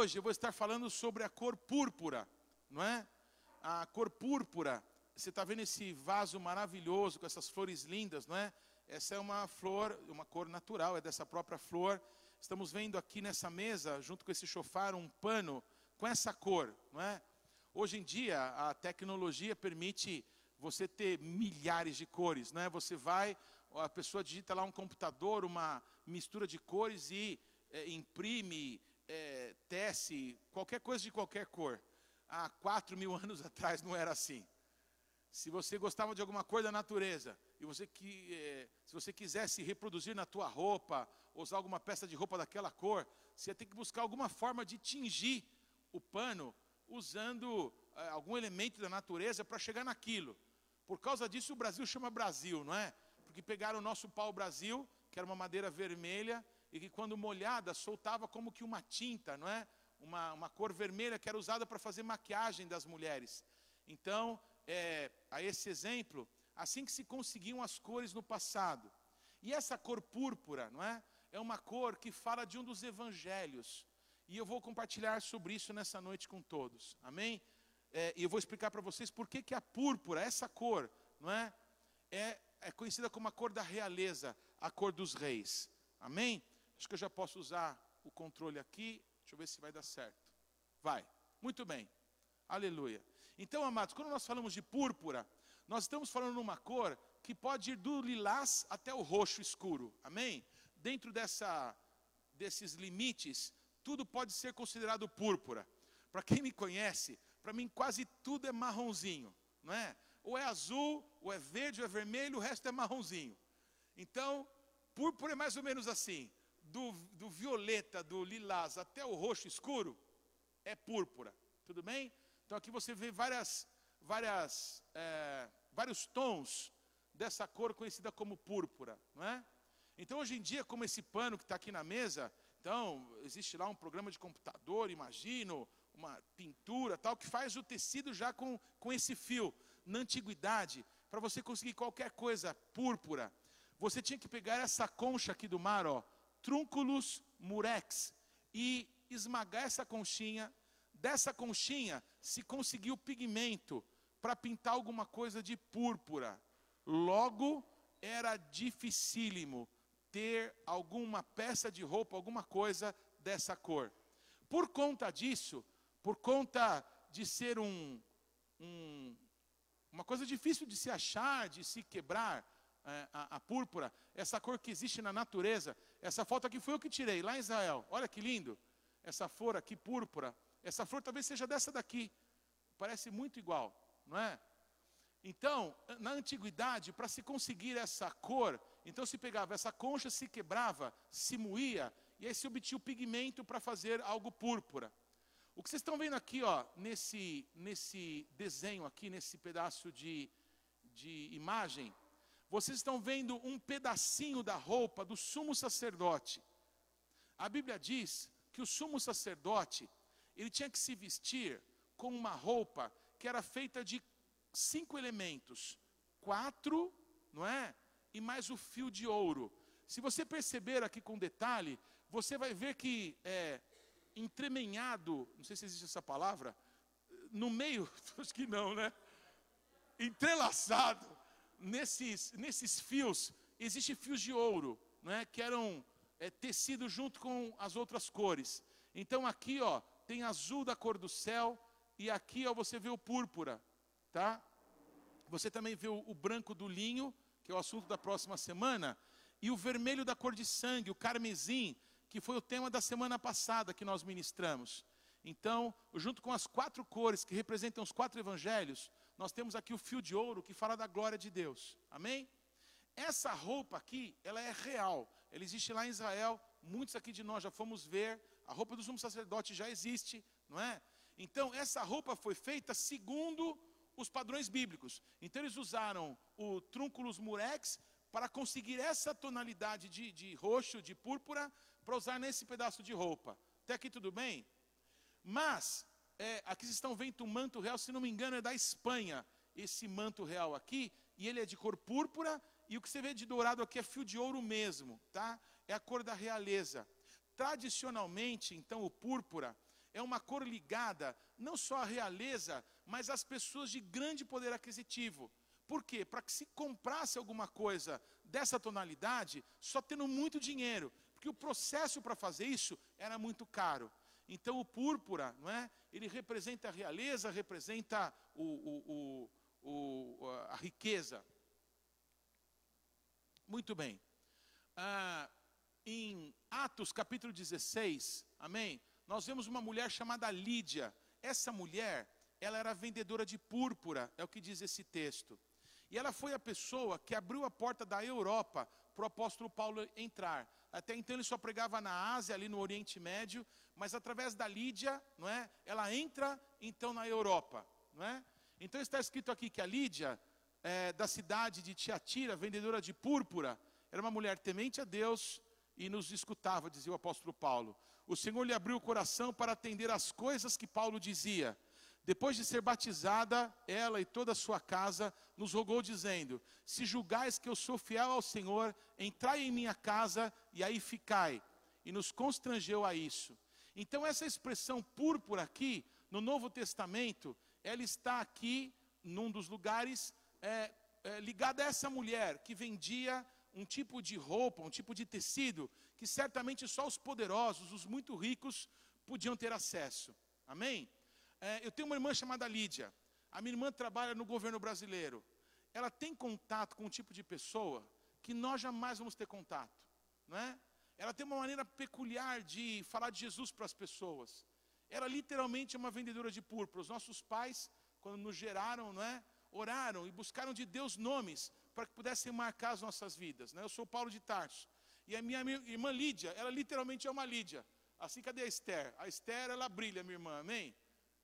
hoje eu vou estar falando sobre a cor púrpura, não é? A cor púrpura, você está vendo esse vaso maravilhoso com essas flores lindas, não é? Essa é uma flor, uma cor natural, é dessa própria flor. Estamos vendo aqui nessa mesa, junto com esse chofar, um pano com essa cor, não é? Hoje em dia, a tecnologia permite você ter milhares de cores, não é? Você vai, a pessoa digita lá um computador, uma mistura de cores e é, imprime, é, tece, qualquer coisa de qualquer cor. Há quatro mil anos atrás não era assim. Se você gostava de alguma cor da natureza e você que, é, se você quisesse reproduzir na tua roupa, usar alguma peça de roupa daquela cor, você ia ter que buscar alguma forma de tingir o pano usando é, algum elemento da natureza para chegar naquilo. Por causa disso o Brasil chama Brasil, não é? Porque pegaram o nosso pau-brasil, que era uma madeira vermelha, e que quando molhada soltava como que uma tinta, não é? Uma, uma cor vermelha que era usada para fazer maquiagem das mulheres. Então, é, a esse exemplo, assim que se conseguiam as cores no passado. E essa cor púrpura, não é? É uma cor que fala de um dos evangelhos. E eu vou compartilhar sobre isso nessa noite com todos. Amém? É, e eu vou explicar para vocês por que, que a púrpura, essa cor, não é? é? É conhecida como a cor da realeza, a cor dos reis. Amém? Acho que eu já posso usar o controle aqui. Deixa eu ver se vai dar certo. Vai. Muito bem. Aleluia. Então, amados, quando nós falamos de púrpura, nós estamos falando de uma cor que pode ir do lilás até o roxo escuro. Amém? Dentro dessa, desses limites, tudo pode ser considerado púrpura. Para quem me conhece, para mim quase tudo é marronzinho, não é? Ou é azul, ou é verde, ou é vermelho, o resto é marronzinho. Então, púrpura é mais ou menos assim do, do violeta, do lilás até o roxo escuro, é púrpura. Tudo bem? Então aqui você vê várias, várias, é, vários tons dessa cor conhecida como púrpura, não é? Então hoje em dia, como esse pano que está aqui na mesa, então existe lá um programa de computador, imagino, uma pintura tal, que faz o tecido já com, com esse fio. Na antiguidade, para você conseguir qualquer coisa púrpura, você tinha que pegar essa concha aqui do mar, ó, trunculus murex, e esmagar essa conchinha. Dessa conchinha se conseguiu pigmento para pintar alguma coisa de púrpura. Logo, era dificílimo ter alguma peça de roupa, alguma coisa dessa cor. Por conta disso, por conta de ser um, um, uma coisa difícil de se achar, de se quebrar, a, a, púrpura, essa cor que existe na natureza. Essa foto aqui foi eu que tirei, lá em Israel. Olha que lindo. Essa flor aqui, púrpura. Essa flor talvez seja dessa daqui. Parece muito igual, não é? Então, na antiguidade, para se conseguir essa cor, então se pegava essa concha, se quebrava, se moía, e aí se obtinha o pigmento para fazer algo púrpura. O que vocês estão vendo aqui, ó, nesse, nesse desenho aqui, nesse pedaço de, de imagem, vocês estão vendo um pedacinho da roupa do sumo sacerdote. A Bíblia diz que o sumo sacerdote, ele tinha que se vestir com uma roupa que era feita de cinco elementos, quatro, não é? E mais o fio de ouro. Se você perceber aqui com detalhe, você vai ver que é entremenhado, não sei se existe essa palavra, no meio, acho que não, né? Entrelaçado nesses, nesses fios, existem fios de ouro, né, que eram é, tecidos junto com as outras cores. Então aqui, ó, tem azul da cor do céu, e aqui, ó, você vê o púrpura, tá? Você também vê o, o branco do linho, que é o assunto da próxima semana, e o vermelho da cor de sangue, o carmesim, que foi o tema da semana passada que nós ministramos. Então, junto com as quatro cores que representam os quatro evangelhos, nós temos aqui o fio de ouro que fala da glória de Deus. Amém? Essa roupa aqui, ela é real. Ela existe lá em Israel. Muitos aqui de nós já fomos ver. A roupa do sumo sacerdote já existe, não é? Então, essa roupa foi feita segundo os padrões bíblicos. Então, eles usaram o trúnculus murex para conseguir essa tonalidade de, de roxo, de púrpura, para usar nesse pedaço de roupa. Até aqui tudo bem? Mas, é, aqui vocês estão vendo um manto real, se não me engano, é da Espanha. Esse manto real aqui, e ele é de cor púrpura, e o que você vê de dourado aqui é fio de ouro mesmo, tá? É a cor da realeza. Tradicionalmente, então, o púrpura é uma cor ligada não só à realeza, mas às pessoas de grande poder aquisitivo. Por quê? Para que se comprasse alguma coisa dessa tonalidade, só tendo muito dinheiro, porque o processo para fazer isso era muito caro. Então o púrpura, não é? Ele representa a realeza, representa o, o, o, a riqueza. Muito bem. Ah, em Atos capítulo 16, amém? Nós vemos uma mulher chamada Lídia. Essa mulher, ela era vendedora de púrpura, é o que diz esse texto. E ela foi a pessoa que abriu a porta da Europa para o apóstolo Paulo entrar. Até então ele só pregava na Ásia, ali no Oriente Médio, mas através da Lídia, não é? Ela entra então na Europa, não é? Então está escrito aqui que a Lídia, é, da cidade de Tiatira, vendedora de púrpura, era uma mulher temente a Deus e nos escutava, dizia o apóstolo Paulo. O Senhor lhe abriu o coração para atender às coisas que Paulo dizia. Depois de ser batizada, ela e toda a sua casa nos rogou, dizendo: Se julgais que eu sou fiel ao Senhor, entrai em minha casa e aí ficai. E nos constrangeu a isso. Então, essa expressão púrpura aqui, no Novo Testamento, ela está aqui, num dos lugares, é, é, ligada a essa mulher que vendia um tipo de roupa, um tipo de tecido, que certamente só os poderosos, os muito ricos, podiam ter acesso. Amém? É, eu tenho uma irmã chamada Lídia. A minha irmã trabalha no governo brasileiro. Ela tem contato com um tipo de pessoa que nós jamais vamos ter contato. Não é? Ela tem uma maneira peculiar de falar de Jesus para as pessoas. Ela literalmente é uma vendedora de púrpura. Os nossos pais, quando nos geraram, não é? oraram e buscaram de Deus nomes para que pudessem marcar as nossas vidas. Né? Eu sou Paulo de Tarso. E a minha irmã Lídia, ela literalmente é uma Lídia. Assim, cadê a Esther? A Esther, ela brilha, minha irmã, amém?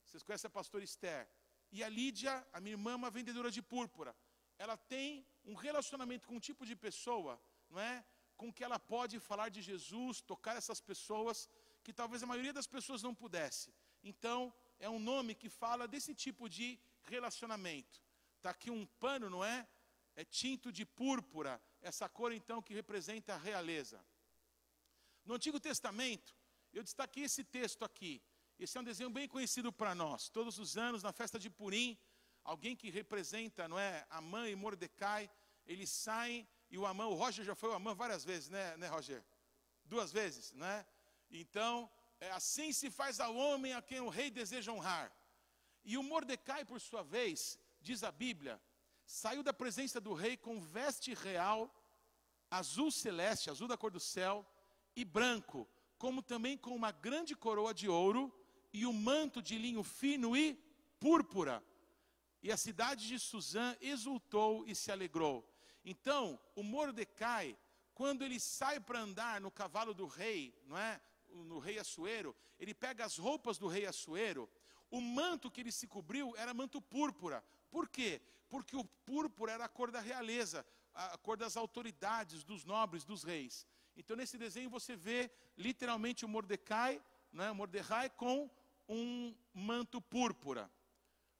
Vocês conhecem a pastora Esther. E a Lídia, a minha irmã, é uma vendedora de púrpura. Ela tem um relacionamento com um tipo de pessoa, não é? Com que ela pode falar de Jesus, tocar essas pessoas, que talvez a maioria das pessoas não pudesse. Então, é um nome que fala desse tipo de relacionamento. Está aqui um pano, não é? É tinto de púrpura, essa cor então que representa a realeza. No Antigo Testamento, eu destaquei esse texto aqui. Esse é um desenho bem conhecido para nós. Todos os anos, na festa de Purim, alguém que representa, não é, Amã e Mordecai, eles saem e o Amã, o Roger já foi o Amã várias vezes, né, né Roger? Duas vezes, né? Então, é, assim se faz ao homem a quem o rei deseja honrar. E o Mordecai, por sua vez, diz a Bíblia, saiu da presença do rei com veste real, azul celeste, azul da cor do céu, e branco, como também com uma grande coroa de ouro e um manto de linho fino e púrpura. E a cidade de Suzã exultou e se alegrou. Então, o Mordecai, quando ele sai para andar no cavalo do rei, não é? No rei Assuero, ele pega as roupas do rei Assuero, o manto que ele se cobriu era manto púrpura, por quê? Porque o púrpura era a cor da realeza, a cor das autoridades, dos nobres, dos reis. Então, nesse desenho, você vê literalmente o Mordecai, né, Mordecai com um manto púrpura.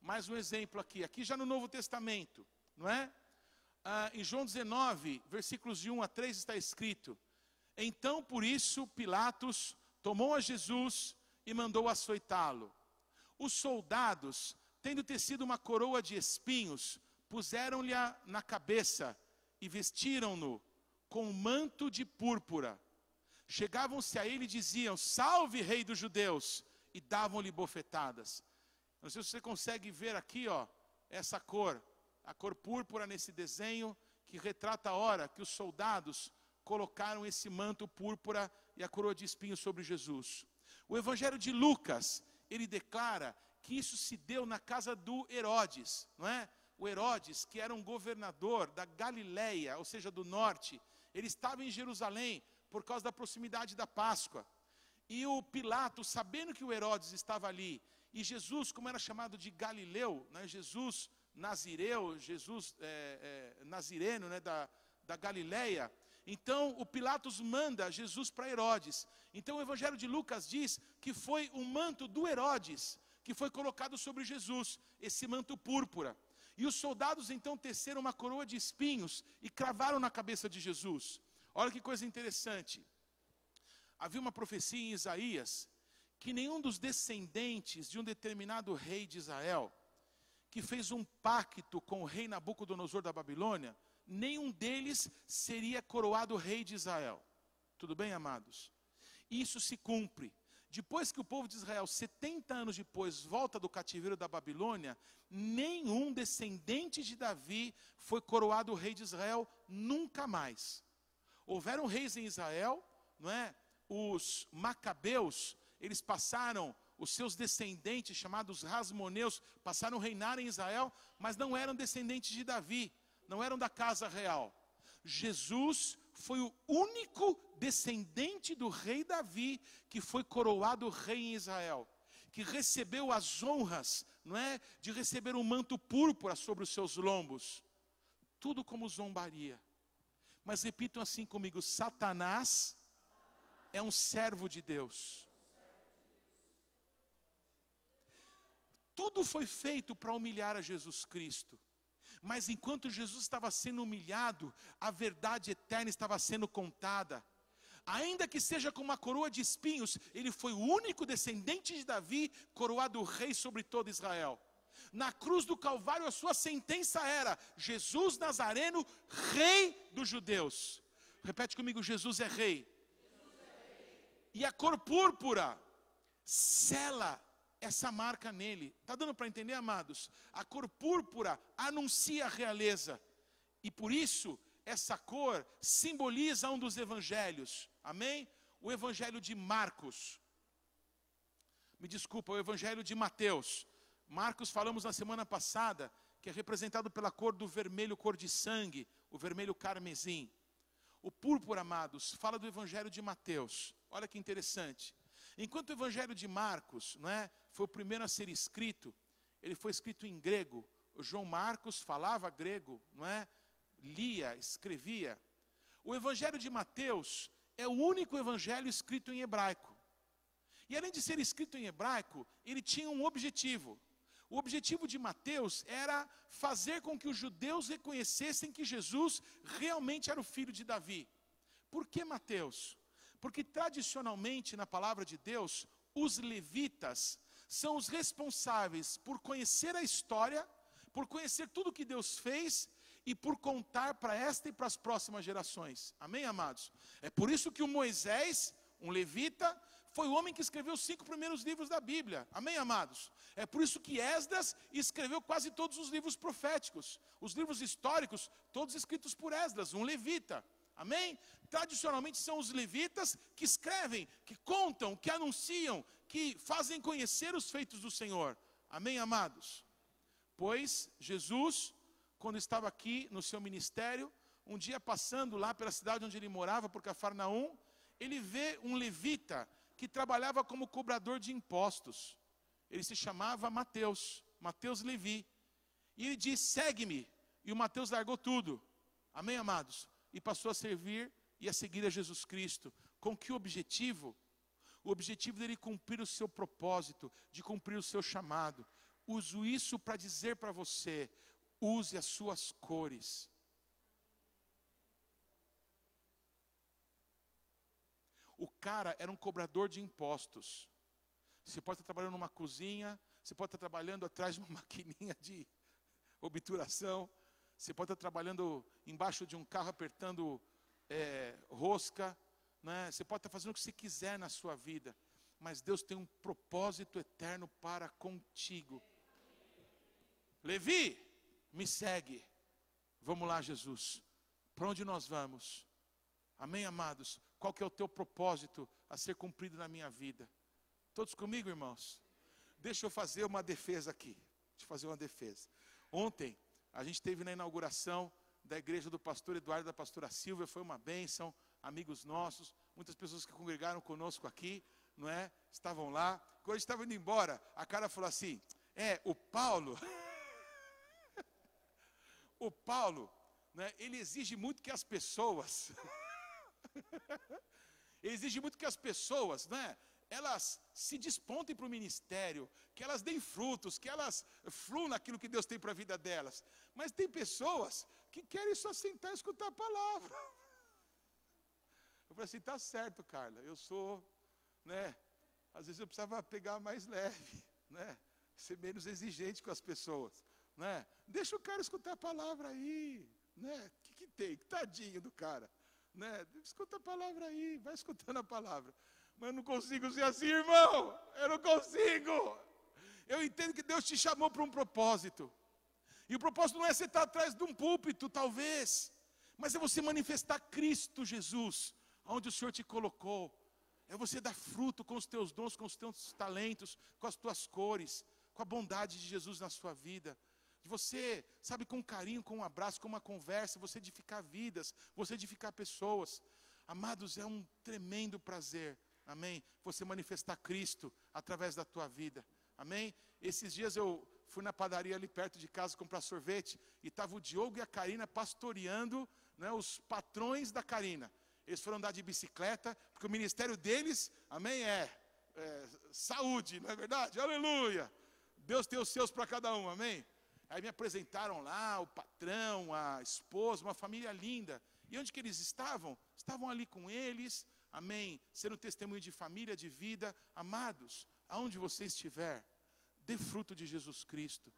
Mais um exemplo aqui, aqui já no Novo Testamento, não é? Ah, em João 19, versículos de 1 a 3 está escrito: Então por isso Pilatos tomou a Jesus e mandou açoitá-lo. Os soldados tendo tecido uma coroa de espinhos, puseram-lhe na cabeça e vestiram-no com um manto de púrpura. Chegavam-se a ele e diziam: Salve, Rei dos Judeus! E davam-lhe bofetadas. Não sei se você consegue ver aqui, ó, essa cor, a cor púrpura nesse desenho que retrata a hora que os soldados colocaram esse manto púrpura e a coroa de espinhos sobre Jesus. O Evangelho de Lucas, ele declara que isso se deu na casa do Herodes, não é? O Herodes, que era um governador da Galileia, ou seja, do norte, ele estava em Jerusalém por causa da proximidade da Páscoa. E o Pilato, sabendo que o Herodes estava ali, e Jesus, como era chamado de Galileu, né, Jesus Nazireu, Jesus é, é, Nazireno né, da, da Galileia, então o Pilatos manda Jesus para Herodes. Então o Evangelho de Lucas diz que foi o manto do Herodes que foi colocado sobre Jesus, esse manto púrpura. E os soldados então teceram uma coroa de espinhos e cravaram na cabeça de Jesus. Olha que coisa interessante. Havia uma profecia em Isaías que nenhum dos descendentes de um determinado rei de Israel, que fez um pacto com o rei Nabucodonosor da Babilônia, nenhum deles seria coroado rei de Israel. Tudo bem, amados? Isso se cumpre. Depois que o povo de Israel, 70 anos depois, volta do cativeiro da Babilônia, nenhum descendente de Davi foi coroado rei de Israel nunca mais. Houveram reis em Israel, não é? Os macabeus, eles passaram, os seus descendentes, chamados rasmoneus, passaram a reinar em Israel, mas não eram descendentes de Davi, não eram da casa real. Jesus foi o único descendente do rei Davi que foi coroado rei em Israel, que recebeu as honras, não é, de receber um manto púrpura sobre os seus lombos. Tudo como zombaria. Mas repitam assim comigo: Satanás é um servo de Deus. Tudo foi feito para humilhar a Jesus Cristo. Mas enquanto Jesus estava sendo humilhado, a verdade eterna estava sendo contada. Ainda que seja com uma coroa de espinhos, ele foi o único descendente de Davi, coroado rei sobre todo Israel. Na cruz do Calvário, a sua sentença era: Jesus Nazareno, rei dos judeus. Repete comigo: Jesus é rei. E a cor púrpura sela essa marca nele. Está dando para entender, amados? A cor púrpura anuncia a realeza. E por isso, essa cor simboliza um dos evangelhos. Amém? O evangelho de Marcos. Me desculpa, o evangelho de Mateus. Marcos falamos na semana passada, que é representado pela cor do vermelho, cor de sangue, o vermelho carmesim. O púrpura, amados, fala do evangelho de Mateus. Olha que interessante. Enquanto o evangelho de Marcos, não é, foi o primeiro a ser escrito, ele foi escrito em grego. O João Marcos falava grego, não é? Lia, escrevia. O evangelho de Mateus é o único evangelho escrito em hebraico. E além de ser escrito em hebraico, ele tinha um objetivo. O objetivo de Mateus era fazer com que os judeus reconhecessem que Jesus realmente era o filho de Davi. Por que Mateus? Porque tradicionalmente na palavra de Deus, os levitas são os responsáveis por conhecer a história, por conhecer tudo que Deus fez e por contar para esta e para as próximas gerações. Amém, amados? É por isso que o Moisés, um levita, foi o homem que escreveu os cinco primeiros livros da Bíblia. Amém, amados? É por isso que Esdras escreveu quase todos os livros proféticos. Os livros históricos, todos escritos por Esdras, um levita. Amém? Tradicionalmente são os levitas que escrevem, que contam, que anunciam, que fazem conhecer os feitos do Senhor. Amém, amados? Pois Jesus, quando estava aqui no seu ministério, um dia passando lá pela cidade onde ele morava, por Cafarnaum, ele vê um levita que trabalhava como cobrador de impostos. Ele se chamava Mateus, Mateus Levi. E ele diz: segue-me. E o Mateus largou tudo. Amém, amados? E passou a servir e a seguir a Jesus Cristo. Com que objetivo? O objetivo dele cumprir o seu propósito, de cumprir o seu chamado. Uso isso para dizer para você: use as suas cores. O cara era um cobrador de impostos. Você pode estar trabalhando numa cozinha, você pode estar trabalhando atrás de uma maquininha de obturação, você pode estar trabalhando embaixo de um carro apertando é, rosca. Né? Você pode estar fazendo o que você quiser na sua vida. Mas Deus tem um propósito eterno para contigo. Levi, me segue. Vamos lá, Jesus. Para onde nós vamos? Amém, amados? Qual que é o teu propósito a ser cumprido na minha vida? Todos comigo, irmãos? Deixa eu fazer uma defesa aqui. Deixa eu fazer uma defesa. Ontem, a gente teve na inauguração da igreja do pastor Eduardo da pastora Silvia, foi uma bênção, amigos nossos, muitas pessoas que congregaram conosco aqui, não é? Estavam lá. Quando estava indo embora, a cara falou assim: é, o Paulo, o Paulo, né, ele exige muito que as pessoas, ele exige muito que as pessoas, né, elas se despontem para o ministério, que elas deem frutos, que elas fluam naquilo que Deus tem para a vida delas. Mas tem pessoas que querem só sentar e escutar a palavra. Eu falei assim, tá certo, Carla, eu sou, né, às vezes eu precisava pegar mais leve, né? Ser menos exigente com as pessoas, né? Deixa o cara escutar a palavra aí, né? O que, que tem? Tadinho do cara, né? Escuta a palavra aí, vai escutando a palavra. Mas eu não consigo ser assim, irmão. Eu não consigo. Eu entendo que Deus te chamou para um propósito. E o propósito não é você estar atrás de um púlpito, talvez, mas é você manifestar Cristo Jesus, onde o Senhor te colocou. É você dar fruto com os teus dons, com os teus talentos, com as tuas cores, com a bondade de Jesus na sua vida. De você, sabe, com carinho, com um abraço, com uma conversa, você edificar vidas, você edificar pessoas. Amados, é um tremendo prazer, amém? Você manifestar Cristo através da tua vida, amém? Esses dias eu fui na padaria ali perto de casa comprar sorvete e estava o Diogo e a Karina pastoreando né, os patrões da Karina. Eles foram andar de bicicleta, porque o ministério deles, amém, é, é saúde, não é verdade? Aleluia! Deus tem os seus para cada um, amém? Aí me apresentaram lá, o patrão, a esposa, uma família linda. E onde que eles estavam? Estavam ali com eles, amém? Sendo testemunho de família, de vida. Amados, aonde você estiver, dê fruto de Jesus Cristo,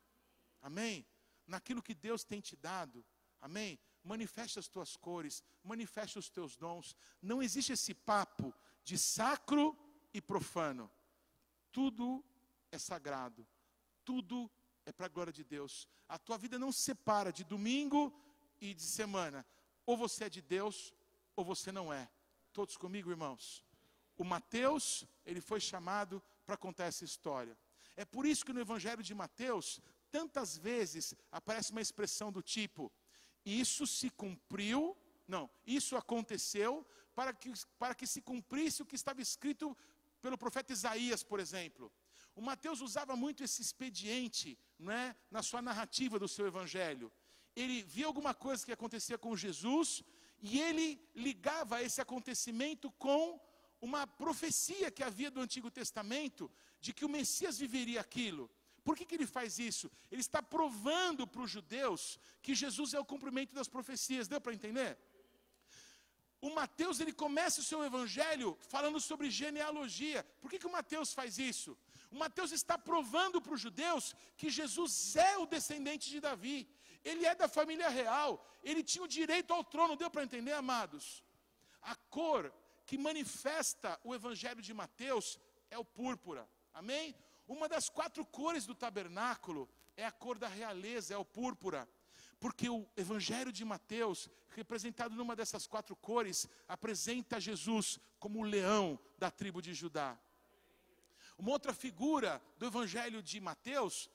amém? Naquilo que Deus tem te dado, amém? manifeste as tuas cores, manifeste os teus dons. Não existe esse papo de sacro e profano. Tudo é sagrado, tudo é para a glória de Deus. A tua vida não se separa de domingo e de semana. Ou você é de Deus, ou você não é. Todos comigo, irmãos? O Mateus, ele foi chamado para contar essa história. É por isso que no Evangelho de Mateus, tantas vezes aparece uma expressão do tipo: isso se cumpriu, não, isso aconteceu para que, para que se cumprisse o que estava escrito pelo profeta Isaías, por exemplo. O Mateus usava muito esse expediente não é, na sua narrativa do seu evangelho. Ele via alguma coisa que acontecia com Jesus e ele ligava esse acontecimento com uma profecia que havia do Antigo Testamento de que o Messias viveria aquilo. Por que, que ele faz isso? Ele está provando para os judeus que Jesus é o cumprimento das profecias. Deu para entender? O Mateus ele começa o seu evangelho falando sobre genealogia. Por que, que o Mateus faz isso? O Mateus está provando para os judeus que Jesus é o descendente de Davi. Ele é da família real. Ele tinha o direito ao trono. Deu para entender, amados? A cor que manifesta o evangelho de Mateus é o púrpura. Amém? Uma das quatro cores do tabernáculo é a cor da realeza, é o púrpura. Porque o Evangelho de Mateus, representado numa dessas quatro cores, apresenta Jesus como o leão da tribo de Judá. Uma outra figura do Evangelho de Mateus,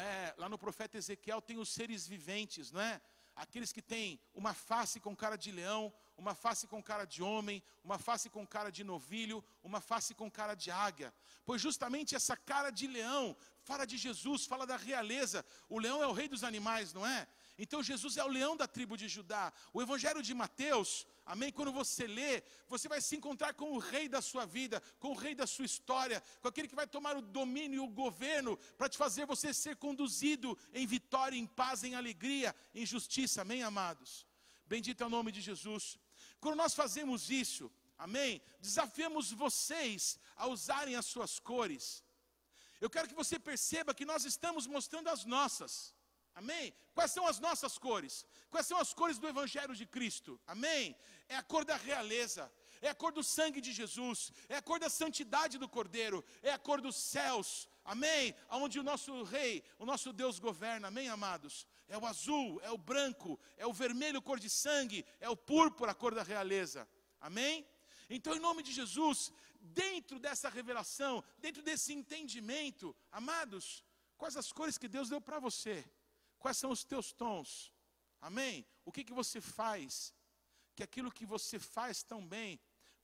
é, lá no profeta Ezequiel, tem os seres viventes, não é? Aqueles que têm uma face com cara de leão, uma face com cara de homem, uma face com cara de novilho, uma face com cara de águia. Pois justamente essa cara de leão fala de Jesus, fala da realeza. O leão é o rei dos animais, não é? Então Jesus é o leão da tribo de Judá. O evangelho de Mateus, amém? Quando você lê, você vai se encontrar com o rei da sua vida, com o rei da sua história, com aquele que vai tomar o domínio e o governo para te fazer você ser conduzido em vitória, em paz, em alegria, em justiça. Amém, amados? Bendito é o nome de Jesus. Quando nós fazemos isso, amém? Desafiamos vocês a usarem as suas cores. Eu quero que você perceba que nós estamos mostrando as nossas. Amém? Quais são as nossas cores? Quais são as cores do Evangelho de Cristo? Amém? É a cor da realeza, é a cor do sangue de Jesus, é a cor da santidade do Cordeiro, é a cor dos céus. Amém? Onde o nosso Rei, o nosso Deus governa. Amém, amados? é o azul, é o branco, é o vermelho, cor de sangue, é o púrpura, cor da realeza. Amém? Então, em nome de Jesus, dentro dessa revelação, dentro desse entendimento, amados, quais as cores que Deus deu para você? Quais são os teus tons? Amém? O que, que você faz? Que aquilo que você faz tão bem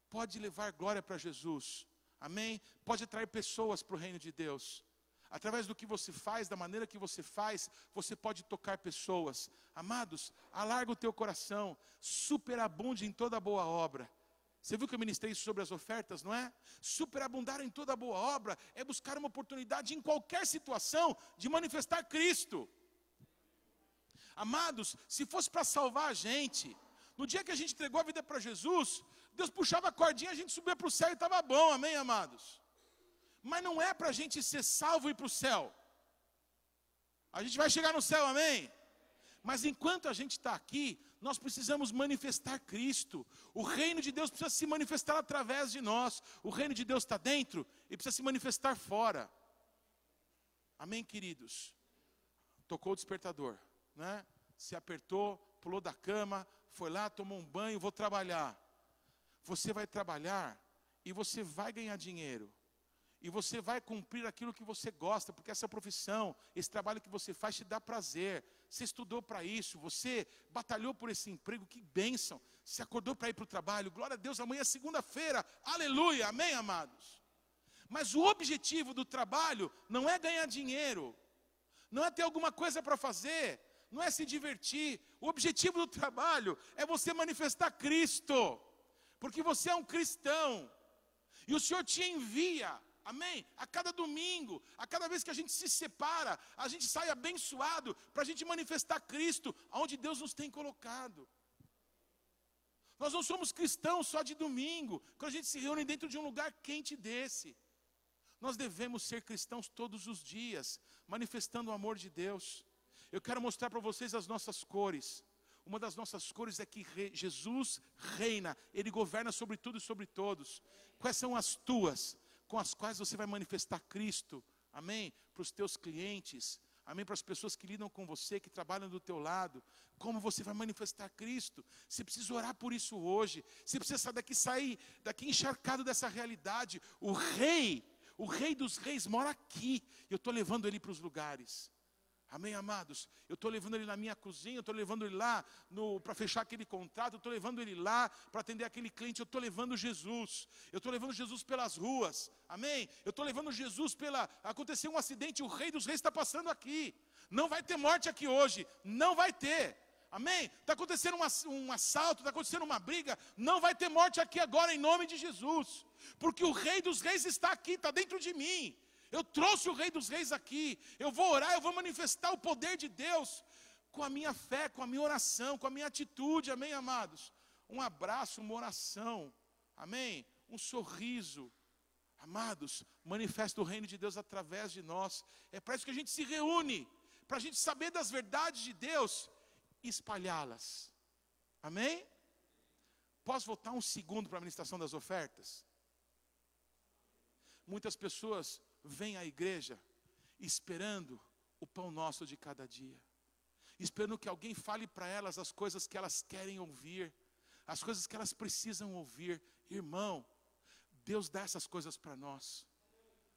pode levar glória para Jesus. Amém? Pode atrair pessoas para o reino de Deus. Através do que você faz, da maneira que você faz, você pode tocar pessoas. Amados, alarga o teu coração, superabunde em toda boa obra. Você viu que eu ministrei sobre as ofertas, não é? Superabundar em toda boa obra é buscar uma oportunidade em qualquer situação de manifestar Cristo. Amados, se fosse para salvar a gente, no dia que a gente entregou a vida para Jesus, Deus puxava a cordinha, a gente subia para o céu e estava bom, amém, amados? Mas não é para a gente ser salvo e ir para o céu. A gente vai chegar no céu, amém? Mas enquanto a gente está aqui, nós precisamos manifestar Cristo. O reino de Deus precisa se manifestar através de nós. O reino de Deus está dentro e precisa se manifestar fora. Amém, queridos? Tocou o despertador, né? Se apertou, pulou da cama, foi lá, tomou um banho, vou trabalhar. Você vai trabalhar e você vai ganhar dinheiro. E você vai cumprir aquilo que você gosta, porque essa profissão, esse trabalho que você faz te dá prazer. Você estudou para isso, você batalhou por esse emprego, que bênção. Você acordou para ir para o trabalho, glória a Deus, amanhã é segunda-feira, aleluia, amém, amados. Mas o objetivo do trabalho não é ganhar dinheiro, não é ter alguma coisa para fazer, não é se divertir. O objetivo do trabalho é você manifestar Cristo, porque você é um cristão, e o Senhor te envia Amém? A cada domingo, a cada vez que a gente se separa, a gente sai abençoado para a gente manifestar Cristo aonde Deus nos tem colocado. Nós não somos cristãos só de domingo, quando a gente se reúne dentro de um lugar quente desse. Nós devemos ser cristãos todos os dias, manifestando o amor de Deus. Eu quero mostrar para vocês as nossas cores. Uma das nossas cores é que Jesus reina, Ele governa sobre tudo e sobre todos. Quais são as tuas? com as quais você vai manifestar Cristo, amém? Para os teus clientes, amém? Para as pessoas que lidam com você, que trabalham do teu lado, como você vai manifestar Cristo? Você precisa orar por isso hoje, você precisa daqui, sair daqui encharcado dessa realidade. O rei, o rei dos reis mora aqui, eu estou levando ele para os lugares. Amém, amados? Eu estou levando ele na minha cozinha, eu estou levando ele lá para fechar aquele contrato, eu estou levando ele lá para atender aquele cliente, eu estou levando Jesus, eu estou levando Jesus pelas ruas, amém? Eu estou levando Jesus pela. Aconteceu um acidente, o rei dos reis está passando aqui. Não vai ter morte aqui hoje, não vai ter. Amém? Está acontecendo um, um assalto, está acontecendo uma briga, não vai ter morte aqui agora em nome de Jesus, porque o Rei dos Reis está aqui, está dentro de mim. Eu trouxe o Rei dos Reis aqui. Eu vou orar, eu vou manifestar o poder de Deus com a minha fé, com a minha oração, com a minha atitude. Amém, amados? Um abraço, uma oração. Amém? Um sorriso. Amados, manifesta o reino de Deus através de nós. É para isso que a gente se reúne, para a gente saber das verdades de Deus e espalhá-las. Amém? Posso voltar um segundo para a ministração das ofertas? Muitas pessoas vem à igreja esperando o pão nosso de cada dia, esperando que alguém fale para elas as coisas que elas querem ouvir, as coisas que elas precisam ouvir. Irmão, Deus dá essas coisas para nós.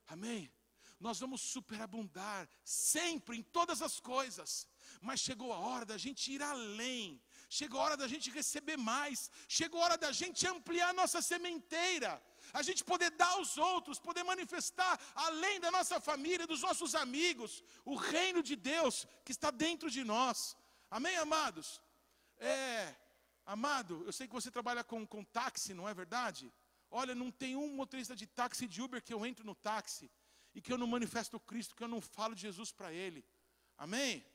Amém? Nós vamos superabundar sempre em todas as coisas, mas chegou a hora da gente ir além, chegou a hora da gente receber mais, chegou a hora da gente ampliar nossa sementeira a gente poder dar aos outros, poder manifestar além da nossa família, dos nossos amigos, o reino de Deus que está dentro de nós. Amém, amados? É, amado, eu sei que você trabalha com, com táxi, não é verdade? Olha, não tem um motorista de táxi de Uber que eu entro no táxi e que eu não manifesto Cristo, que eu não falo de Jesus para ele. Amém?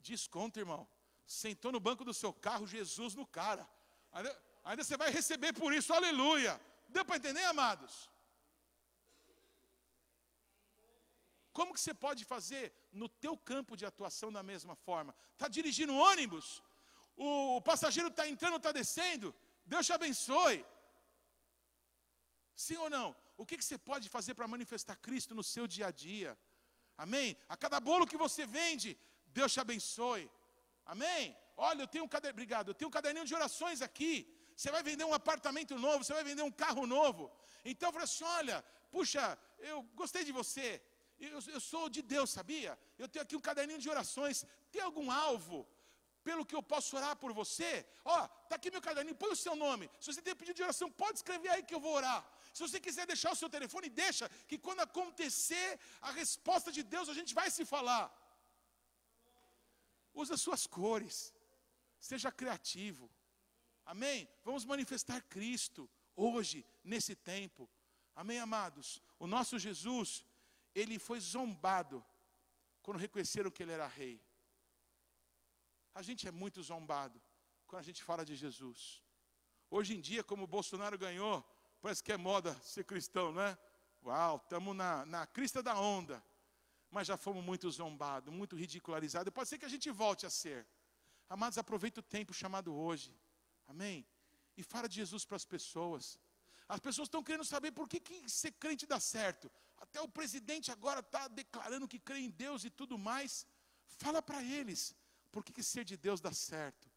Desconto, irmão. Sentou no banco do seu carro, Jesus no cara. Ainda, ainda você vai receber por isso, aleluia. Deu para entender, amados? Como que você pode fazer no teu campo de atuação da mesma forma? Está dirigindo um ônibus, o passageiro está entrando, está descendo, Deus te abençoe. Sim ou não? O que, que você pode fazer para manifestar Cristo no seu dia a dia? Amém? A cada bolo que você vende, Deus te abençoe. Amém? Olha, eu tenho um caderninho, obrigado, eu tenho um caderninho de orações aqui. Você vai vender um apartamento novo, você vai vender um carro novo. Então falei assim: olha, puxa, eu gostei de você. Eu, eu sou de Deus, sabia? Eu tenho aqui um caderninho de orações. Tem algum alvo pelo que eu posso orar por você? Ó, está aqui meu caderninho, põe o seu nome. Se você tem pedido de oração, pode escrever aí que eu vou orar. Se você quiser deixar o seu telefone, deixa, que quando acontecer a resposta de Deus, a gente vai se falar. Usa suas cores, seja criativo. Amém? Vamos manifestar Cristo hoje, nesse tempo. Amém, amados? O nosso Jesus, ele foi zombado quando reconheceram que ele era rei. A gente é muito zombado quando a gente fala de Jesus. Hoje em dia, como o Bolsonaro ganhou, parece que é moda ser cristão, não é? Uau, estamos na, na crista da onda. Mas já fomos muito zombados, muito ridicularizados. Pode ser que a gente volte a ser. Amados, aproveita o tempo chamado hoje. Amém? E fala de Jesus para as pessoas. As pessoas estão querendo saber por que, que ser crente dá certo. Até o presidente agora está declarando que crê em Deus e tudo mais. Fala para eles por que, que ser de Deus dá certo.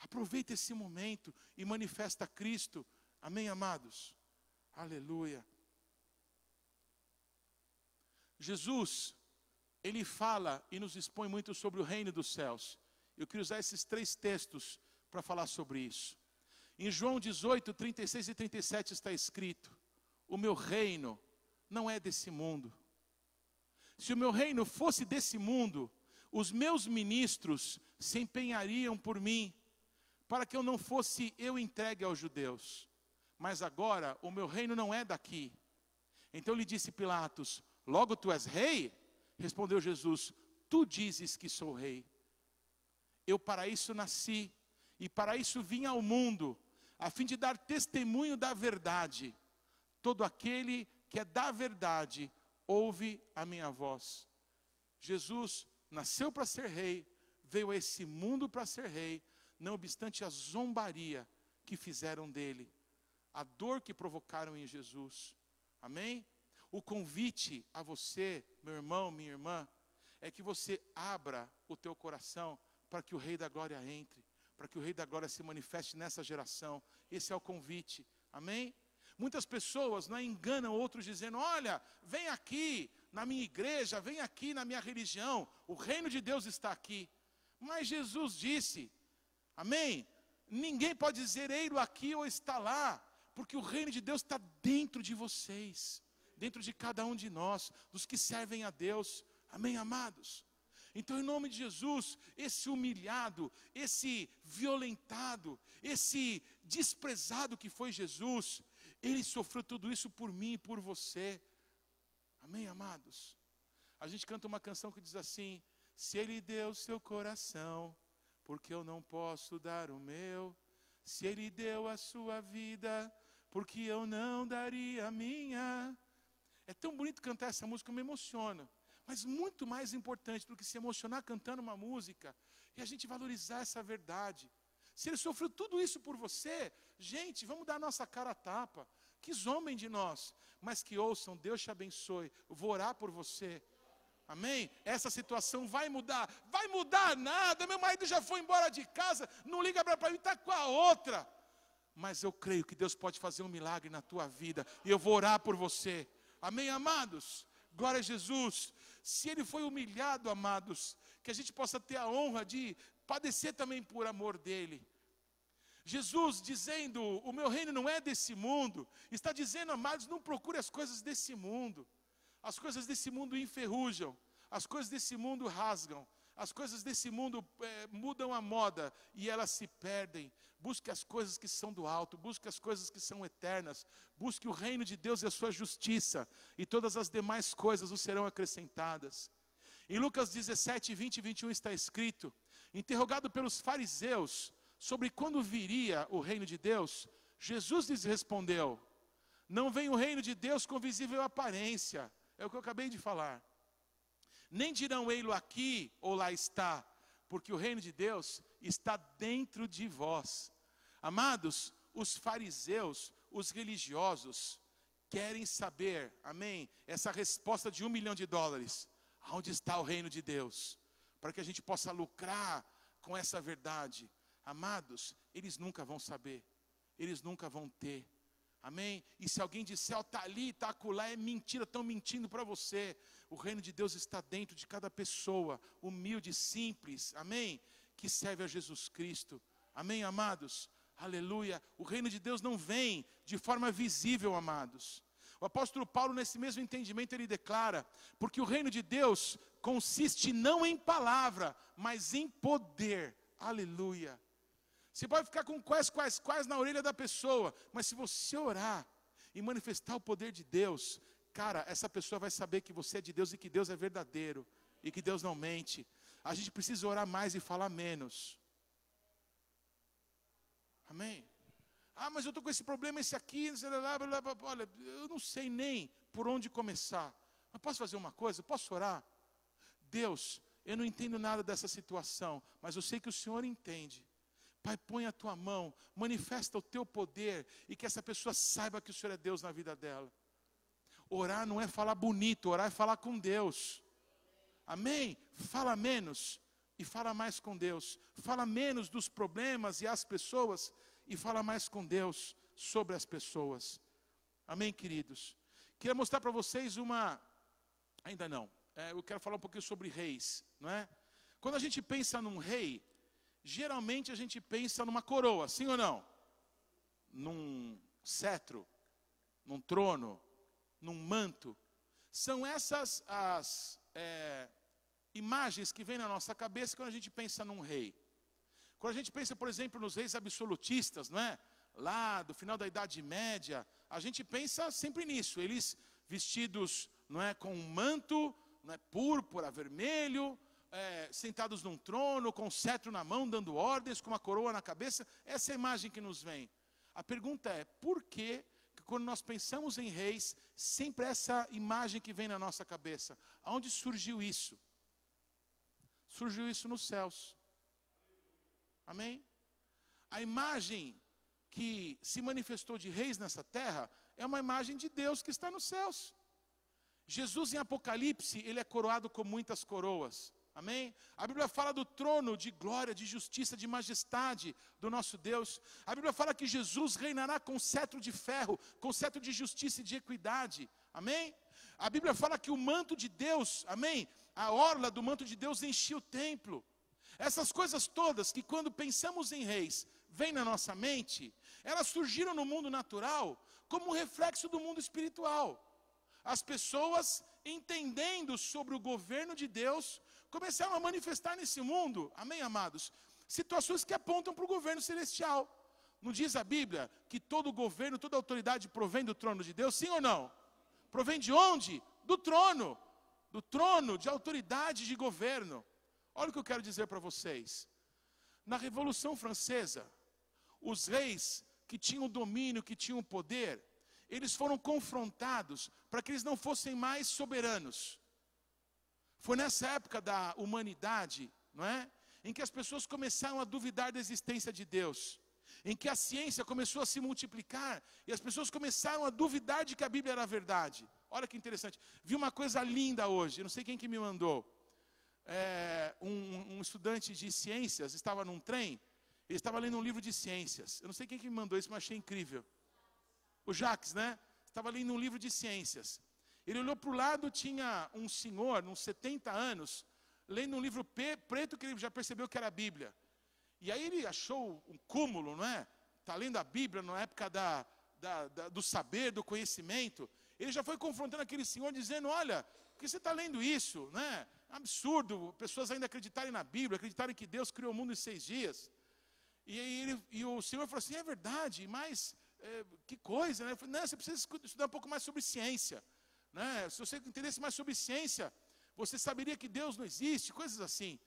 Aproveita esse momento e manifesta Cristo. Amém, amados? Aleluia. Jesus, ele fala e nos expõe muito sobre o reino dos céus. Eu queria usar esses três textos para falar sobre isso. Em João 18, 36 e 37 está escrito: O meu reino não é desse mundo. Se o meu reino fosse desse mundo, os meus ministros se empenhariam por mim, para que eu não fosse eu entregue aos judeus. Mas agora o meu reino não é daqui. Então lhe disse Pilatos: Logo tu és rei? Respondeu Jesus: Tu dizes que sou rei. Eu para isso nasci e para isso vim ao mundo, a fim de dar testemunho da verdade. Todo aquele que é da verdade ouve a minha voz. Jesus nasceu para ser rei, veio a esse mundo para ser rei, não obstante a zombaria que fizeram dele, a dor que provocaram em Jesus. Amém? O convite a você, meu irmão, minha irmã, é que você abra o teu coração para que o Rei da Glória entre, para que o Rei da Glória se manifeste nessa geração. Esse é o convite. Amém? Muitas pessoas não enganam outros dizendo: "Olha, vem aqui na minha igreja, vem aqui na minha religião, o reino de Deus está aqui". Mas Jesus disse: Amém? Ninguém pode dizer ei-lo aqui ou está lá, porque o reino de Deus está dentro de vocês, dentro de cada um de nós, dos que servem a Deus. Amém, amados? Então, em nome de Jesus, esse humilhado, esse violentado, esse desprezado que foi Jesus, ele sofreu tudo isso por mim e por você. Amém, amados? A gente canta uma canção que diz assim: Se Ele deu seu coração, porque eu não posso dar o meu? Se Ele deu a sua vida, porque eu não daria a minha? É tão bonito cantar essa música, me emociono. Mas muito mais importante do que se emocionar cantando uma música, é a gente valorizar essa verdade. Se ele sofreu tudo isso por você, gente, vamos dar nossa cara a tapa. Que zombem de nós, mas que ouçam, Deus te abençoe, vou orar por você. Amém? Essa situação vai mudar. Vai mudar nada. Meu marido já foi embora de casa, não liga para mim, está com a outra. Mas eu creio que Deus pode fazer um milagre na tua vida, e eu vou orar por você. Amém, amados? Glória a Jesus. Se ele foi humilhado, amados, que a gente possa ter a honra de padecer também por amor dele. Jesus dizendo: O meu reino não é desse mundo, está dizendo, amados, não procure as coisas desse mundo. As coisas desse mundo enferrujam, as coisas desse mundo rasgam, as coisas desse mundo é, mudam a moda e elas se perdem. Busque as coisas que são do alto, busque as coisas que são eternas, busque o reino de Deus e a sua justiça, e todas as demais coisas o serão acrescentadas. Em Lucas 17, 20 e 21 está escrito: interrogado pelos fariseus sobre quando viria o reino de Deus, Jesus lhes respondeu: Não vem o reino de Deus com visível aparência, é o que eu acabei de falar. Nem dirão ei-lo aqui ou lá está, porque o reino de Deus está dentro de vós. Amados, os fariseus, os religiosos, querem saber, amém, essa resposta de um milhão de dólares. Onde está o reino de Deus? Para que a gente possa lucrar com essa verdade. Amados, eles nunca vão saber, eles nunca vão ter. Amém? E se alguém disser, está ali, está acolá, é mentira, estão mentindo para você. O reino de Deus está dentro de cada pessoa, humilde, simples, amém? Que serve a Jesus Cristo. Amém, amados? Aleluia. O reino de Deus não vem de forma visível, amados. O apóstolo Paulo, nesse mesmo entendimento, ele declara: porque o reino de Deus consiste não em palavra, mas em poder. Aleluia. Você pode ficar com quais, quais, quais na orelha da pessoa, mas se você orar e manifestar o poder de Deus, cara, essa pessoa vai saber que você é de Deus e que Deus é verdadeiro e que Deus não mente. A gente precisa orar mais e falar menos. Amém? Ah, mas eu estou com esse problema, esse aqui, olha, eu não sei nem por onde começar. Mas posso fazer uma coisa? Posso orar? Deus, eu não entendo nada dessa situação, mas eu sei que o Senhor entende. Pai, põe a tua mão, manifesta o teu poder e que essa pessoa saiba que o Senhor é Deus na vida dela. Orar não é falar bonito, orar é falar com Deus. Amém? Fala menos e fala mais com Deus. Fala menos dos problemas e as pessoas e fala mais com Deus sobre as pessoas. Amém, queridos? Queria mostrar para vocês uma. Ainda não. É, eu quero falar um pouquinho sobre reis, não é? Quando a gente pensa num rei, geralmente a gente pensa numa coroa, sim ou não? Num cetro, num trono, num manto. São essas as é, imagens que vêm na nossa cabeça quando a gente pensa num rei. Quando a gente pensa, por exemplo, nos reis absolutistas, não é? Lá do final da Idade Média, a gente pensa sempre nisso. Eles vestidos, não é, com um manto, não é, púrpura, vermelho, é, sentados num trono, com um cetro na mão, dando ordens, com uma coroa na cabeça. Essa é a imagem que nos vem. A pergunta é: por que, que quando nós pensamos em reis, sempre essa imagem que vem na nossa cabeça? Aonde surgiu isso? Surgiu isso nos céus. Amém? A imagem que se manifestou de reis nessa terra é uma imagem de Deus que está nos céus. Jesus em Apocalipse, ele é coroado com muitas coroas. Amém? A Bíblia fala do trono de glória, de justiça, de majestade do nosso Deus. A Bíblia fala que Jesus reinará com cetro de ferro, com cetro de justiça e de equidade. Amém? A Bíblia fala que o manto de Deus, amém? A orla do manto de Deus enchia o templo. Essas coisas todas que quando pensamos em reis, vêm na nossa mente, elas surgiram no mundo natural como um reflexo do mundo espiritual. As pessoas entendendo sobre o governo de Deus, começaram a manifestar nesse mundo, amém, amados? Situações que apontam para o governo celestial. Não diz a Bíblia que todo governo, toda autoridade provém do trono de Deus, sim ou não? Provém de onde? Do trono. Do trono de autoridade de governo. Olha o que eu quero dizer para vocês. Na Revolução Francesa, os reis que tinham domínio, que tinham poder, eles foram confrontados para que eles não fossem mais soberanos. Foi nessa época da humanidade, não é? Em que as pessoas começaram a duvidar da existência de Deus. Em que a ciência começou a se multiplicar e as pessoas começaram a duvidar de que a Bíblia era verdade. Olha que interessante. Vi uma coisa linda hoje, não sei quem que me mandou. É, um, um estudante de ciências estava num trem, ele estava lendo um livro de ciências. Eu não sei quem que me mandou isso, mas achei incrível. O Jacques, né? Estava lendo um livro de ciências. Ele olhou para o lado, tinha um senhor, uns 70 anos, lendo um livro preto que ele já percebeu que era a Bíblia. E aí ele achou um cúmulo, não é? Está lendo a Bíblia na época da, da, da, do saber, do conhecimento. Ele já foi confrontando aquele senhor, dizendo: Olha, por que você está lendo isso? Não é? Absurdo, pessoas ainda acreditarem na Bíblia, acreditarem que Deus criou o mundo em seis dias. E, ele, e o senhor falou assim: É verdade, mas é, que coisa, né? Eu falei, Não, você precisa estudar um pouco mais sobre ciência. Né? Se você entendesse mais sobre ciência, você saberia que Deus não existe, coisas assim.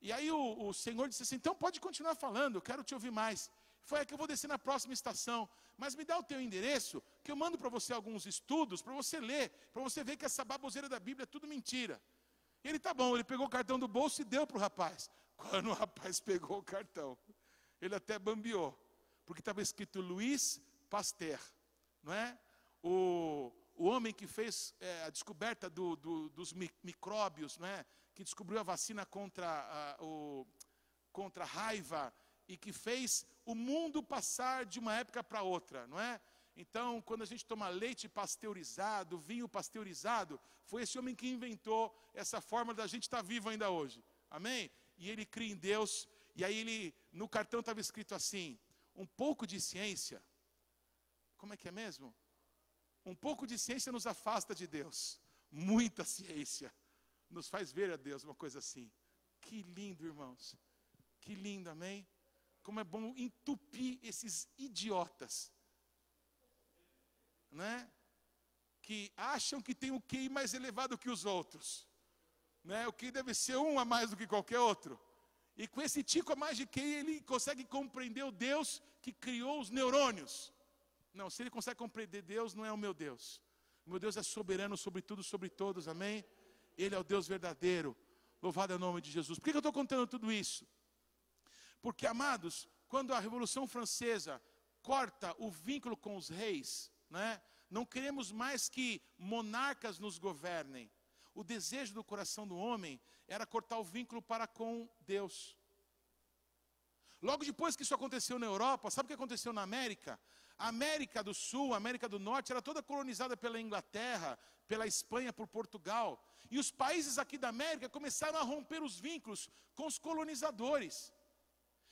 E aí o, o Senhor disse assim: então pode continuar falando, eu quero te ouvir mais. Foi que eu vou descer na próxima estação, mas me dá o teu endereço, que eu mando para você alguns estudos, para você ler, para você ver que essa baboseira da Bíblia é tudo mentira. E ele tá bom, ele pegou o cartão do bolso e deu para o rapaz. Quando o rapaz pegou o cartão, ele até bambiou, porque estava escrito Luiz Pasteur, não é? O, o homem que fez é, a descoberta do, do, dos micróbios, né, que descobriu a vacina contra a, o, contra a raiva e que fez o mundo passar de uma época para outra, não é? Então, quando a gente toma leite pasteurizado, vinho pasteurizado, foi esse homem que inventou essa forma da gente estar tá vivo ainda hoje. Amém? E ele cria em Deus, e aí ele, no cartão estava escrito assim: um pouco de ciência. Como é que é mesmo? Um pouco de ciência nos afasta de Deus. Muita ciência nos faz ver a Deus, uma coisa assim. Que lindo, irmãos. Que lindo, amém? Como é bom entupir esses idiotas. Né? Que acham que tem o QI mais elevado que os outros. Né? O QI deve ser um a mais do que qualquer outro. E com esse tico a mais de QI, ele consegue compreender o Deus que criou os neurônios. Não, se ele consegue compreender Deus, não é o meu Deus. Meu Deus é soberano sobre tudo, sobre todos, amém? Ele é o Deus verdadeiro. Louvado é o nome de Jesus. Por que eu estou contando tudo isso? Porque, amados, quando a Revolução Francesa corta o vínculo com os reis, né? não queremos mais que monarcas nos governem. O desejo do coração do homem era cortar o vínculo para com Deus. Logo depois que isso aconteceu na Europa, sabe o que aconteceu na América? A América do Sul, a América do Norte, era toda colonizada pela Inglaterra, pela Espanha, por Portugal. E os países aqui da América começaram a romper os vínculos com os colonizadores.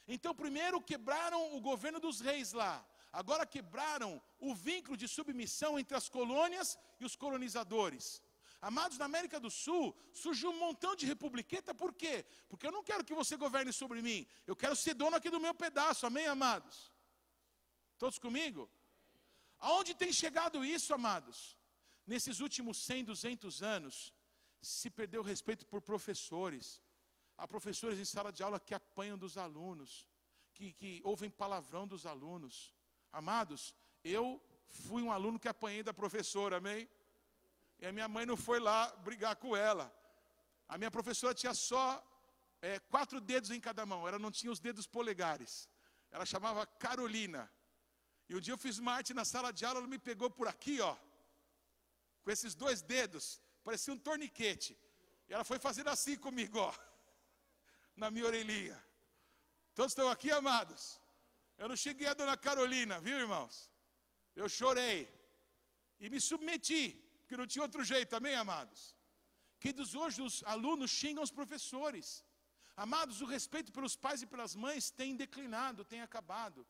Então, primeiro quebraram o governo dos reis lá. Agora quebraram o vínculo de submissão entre as colônias e os colonizadores. Amados, na América do Sul surgiu um montão de republiqueta, por quê? Porque eu não quero que você governe sobre mim, eu quero ser dono aqui do meu pedaço, amém, amados? Todos comigo? Aonde tem chegado isso, amados? Nesses últimos 100, 200 anos, se perdeu respeito por professores. Há professores em sala de aula que apanham dos alunos, que, que ouvem palavrão dos alunos. Amados, eu fui um aluno que apanhei da professora, amém? E a minha mãe não foi lá brigar com ela. A minha professora tinha só é, quatro dedos em cada mão, ela não tinha os dedos polegares. Ela chamava Carolina. E um dia eu fiz uma arte na sala de aula, ela me pegou por aqui, ó, com esses dois dedos, parecia um torniquete. E ela foi fazendo assim comigo, ó, na minha orelhinha. Todos estão aqui, amados? Eu não cheguei a dona Carolina, viu, irmãos? Eu chorei e me submeti porque não tinha outro jeito, amém, amados? Queridos, hoje os alunos xingam os professores. Amados, o respeito pelos pais e pelas mães tem declinado, tem acabado.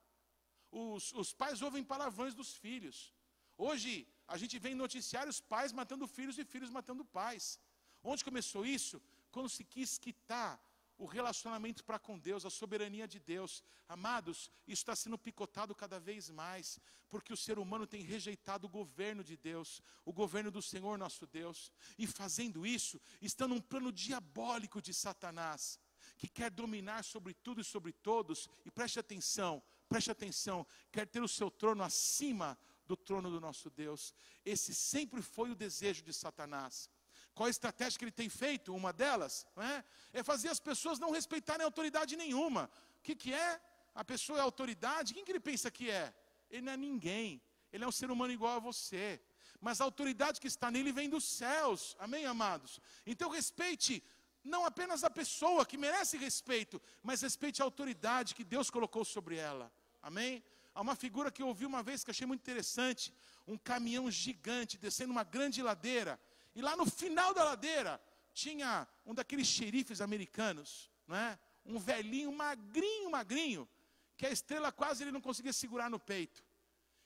Os, os pais ouvem palavrões dos filhos. Hoje, a gente vê em noticiários pais matando filhos e filhos matando pais. Onde começou isso? Quando se quis quitar o relacionamento para com Deus, a soberania de Deus. Amados, isso está sendo picotado cada vez mais, porque o ser humano tem rejeitado o governo de Deus, o governo do Senhor nosso Deus, e fazendo isso, está num plano diabólico de Satanás, que quer dominar sobre tudo e sobre todos, e preste atenção, preste atenção, quer ter o seu trono acima do trono do nosso Deus. Esse sempre foi o desejo de Satanás. Qual a estratégia que ele tem feito? Uma delas é? é fazer as pessoas não respeitarem autoridade nenhuma. O que, que é? A pessoa é autoridade? Quem que ele pensa que é? Ele não é ninguém. Ele é um ser humano igual a você. Mas a autoridade que está nele vem dos céus. Amém, amados? Então respeite não apenas a pessoa que merece respeito, mas respeite a autoridade que Deus colocou sobre ela. Amém? Há uma figura que eu ouvi uma vez que achei muito interessante: um caminhão gigante descendo uma grande ladeira. E lá no final da ladeira tinha um daqueles xerifes americanos, não é? Um velhinho magrinho, magrinho, que a estrela quase ele não conseguia segurar no peito.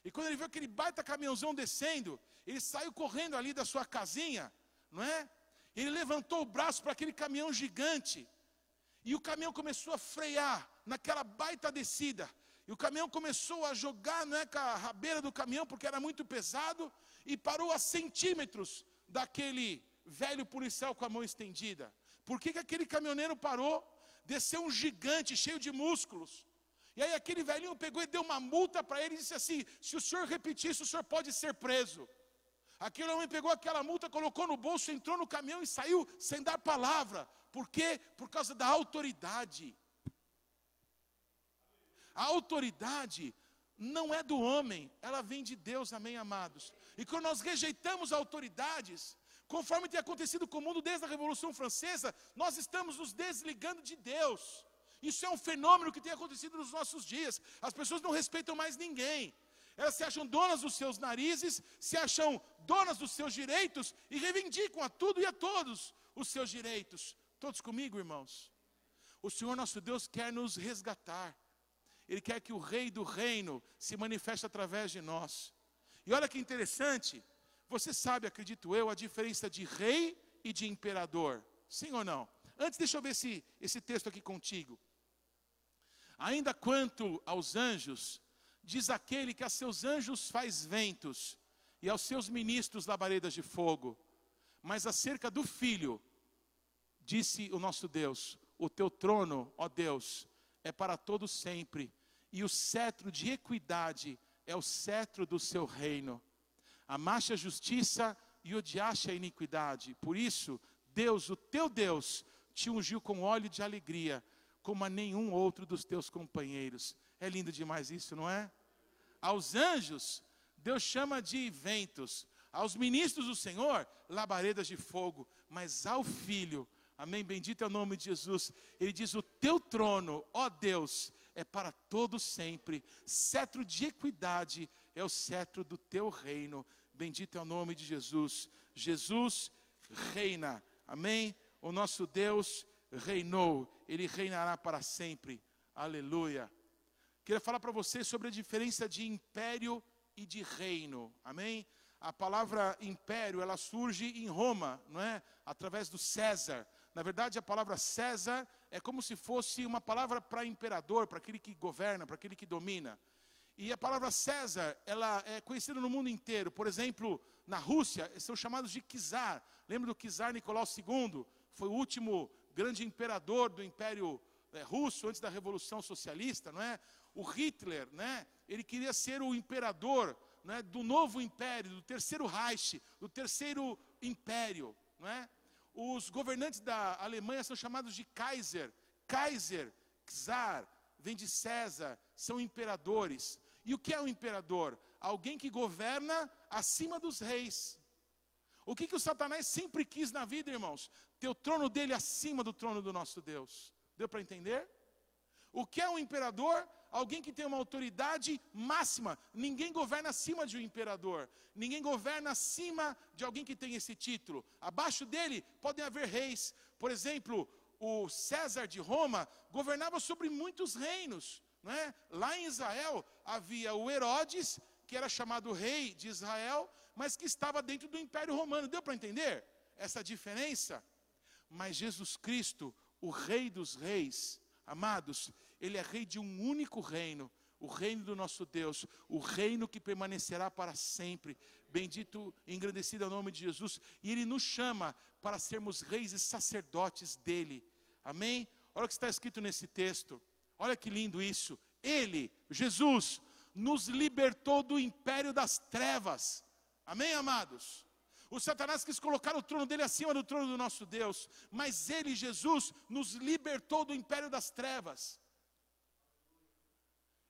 E quando ele viu aquele baita caminhãozão descendo, ele saiu correndo ali da sua casinha, não é? Ele levantou o braço para aquele caminhão gigante. E o caminhão começou a frear naquela baita descida. E o caminhão começou a jogar não é, com a rabeira do caminhão, porque era muito pesado, e parou a centímetros daquele velho policial com a mão estendida? Por que, que aquele caminhoneiro parou? Desceu um gigante cheio de músculos. E aí aquele velhinho pegou e deu uma multa para ele e disse assim: se o senhor repetir isso, o senhor pode ser preso. Aquele homem pegou aquela multa, colocou no bolso, entrou no caminhão e saiu sem dar palavra. Por quê? Por causa da autoridade. A autoridade não é do homem, ela vem de Deus, amém, amados. E quando nós rejeitamos autoridades, conforme tem acontecido com o mundo desde a Revolução Francesa, nós estamos nos desligando de Deus. Isso é um fenômeno que tem acontecido nos nossos dias. As pessoas não respeitam mais ninguém. Elas se acham donas dos seus narizes, se acham donas dos seus direitos e reivindicam a tudo e a todos os seus direitos. Todos comigo, irmãos? O Senhor nosso Deus quer nos resgatar. Ele quer que o Rei do Reino se manifeste através de nós. E olha que interessante, você sabe, acredito eu, a diferença de rei e de imperador. Sim ou não? Antes, deixa eu ver esse, esse texto aqui contigo. Ainda quanto aos anjos, diz aquele que a seus anjos faz ventos e aos seus ministros labaredas de fogo. Mas acerca do filho, disse o nosso Deus: O teu trono, ó Deus, é para todo sempre, e o cetro de equidade é o cetro do seu reino. Amaste a justiça e odiaste a iniquidade. Por isso, Deus, o teu Deus, te ungiu com óleo de alegria, como a nenhum outro dos teus companheiros. É lindo demais isso, não é? Aos anjos, Deus chama de ventos. Aos ministros do Senhor, labaredas de fogo. Mas ao filho, amém? Bendito é o nome de Jesus. Ele diz: O teu trono, ó Deus, é para todo sempre. Cetro de equidade é o cetro do teu reino. Bendito é o nome de Jesus. Jesus reina. Amém? O nosso Deus reinou. Ele reinará para sempre. Aleluia. Queria falar para você sobre a diferença de império e de reino. Amém? A palavra império, ela surge em Roma, não é? Através do César. Na verdade, a palavra César é como se fosse uma palavra para imperador, para aquele que governa, para aquele que domina. E a palavra César, ela é conhecida no mundo inteiro. Por exemplo, na Rússia, são chamados de czar. Lembra do czar Nicolau II? Foi o último grande imperador do Império é, Russo antes da Revolução Socialista, não é? O Hitler, né? Ele queria ser o imperador, né, do novo império, do terceiro Reich, do terceiro império, não é? Os governantes da Alemanha são chamados de Kaiser. Kaiser, czar, vem de César, são imperadores. E o que é um imperador? Alguém que governa acima dos reis. O que, que o Satanás sempre quis na vida, irmãos? Ter o trono dele acima do trono do nosso Deus. Deu para entender? O que é um imperador? Alguém que tem uma autoridade máxima. Ninguém governa acima de um imperador. Ninguém governa acima de alguém que tem esse título. Abaixo dele podem haver reis. Por exemplo, o César de Roma governava sobre muitos reinos. Né? Lá em Israel havia o Herodes, que era chamado rei de Israel, mas que estava dentro do Império Romano. Deu para entender essa diferença? Mas Jesus Cristo, o Rei dos Reis, amados, ele é rei de um único reino, o reino do nosso Deus, o reino que permanecerá para sempre. Bendito engrandecido é o nome de Jesus. E ele nos chama para sermos reis e sacerdotes dele. Amém? Olha o que está escrito nesse texto. Olha que lindo isso. Ele, Jesus, nos libertou do império das trevas. Amém, amados? O Satanás quis colocar o trono dele acima do trono do nosso Deus, mas ele, Jesus, nos libertou do império das trevas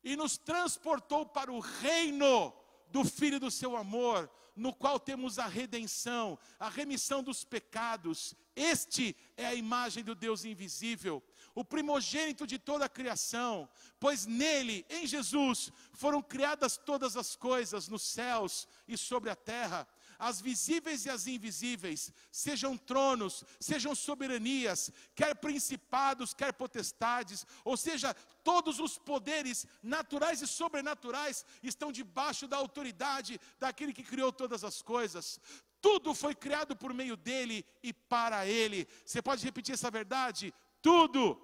e nos transportou para o reino do Filho do seu amor, no qual temos a redenção, a remissão dos pecados. Este é a imagem do Deus invisível, o primogênito de toda a criação, pois nele, em Jesus, foram criadas todas as coisas nos céus e sobre a terra as visíveis e as invisíveis, sejam tronos, sejam soberanias, quer principados, quer potestades, ou seja, todos os poderes naturais e sobrenaturais estão debaixo da autoridade daquele que criou todas as coisas. Tudo foi criado por meio dele e para ele. Você pode repetir essa verdade? Tudo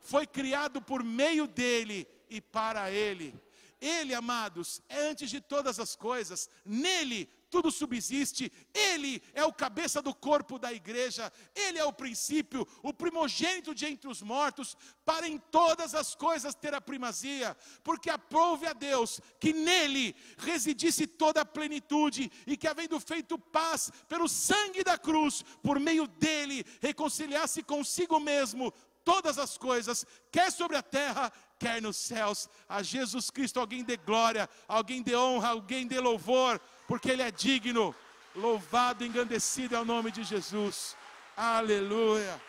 foi criado por meio dele e para ele. Ele, amados, é antes de todas as coisas, nele tudo subsiste, Ele é o cabeça do corpo da igreja, Ele é o princípio, o primogênito de entre os mortos, para em todas as coisas ter a primazia, porque aprove a Deus que nele residisse toda a plenitude, e que, havendo feito paz pelo sangue da cruz, por meio dele reconciliasse consigo mesmo todas as coisas, quer sobre a terra, quer nos céus. A Jesus Cristo, alguém dê glória, alguém dê honra, alguém dê louvor porque Ele é digno. Louvado, engrandecido é o nome de Jesus. Aleluia.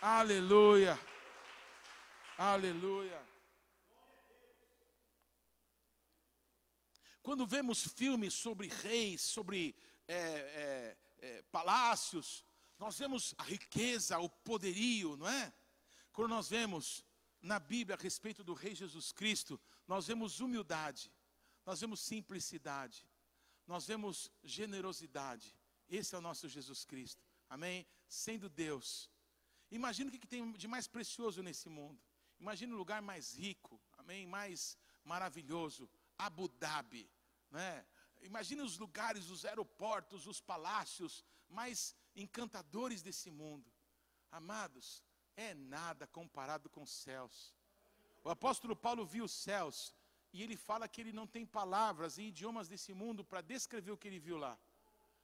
Aleluia. Aleluia. Quando vemos filmes sobre reis, sobre é, é, é, palácios, nós vemos a riqueza, o poderio, não é? Quando nós vemos na Bíblia a respeito do Rei Jesus Cristo, nós vemos humildade, nós vemos simplicidade, nós vemos generosidade. Esse é o nosso Jesus Cristo, amém? Sendo Deus. Imagina o que tem de mais precioso nesse mundo. Imagina o lugar mais rico, amém? Mais maravilhoso, Abu Dhabi, né? Imagina os lugares, os aeroportos, os palácios mais encantadores desse mundo. Amados, é nada comparado com os céus. O apóstolo Paulo viu os céus e ele fala que ele não tem palavras e idiomas desse mundo para descrever o que ele viu lá.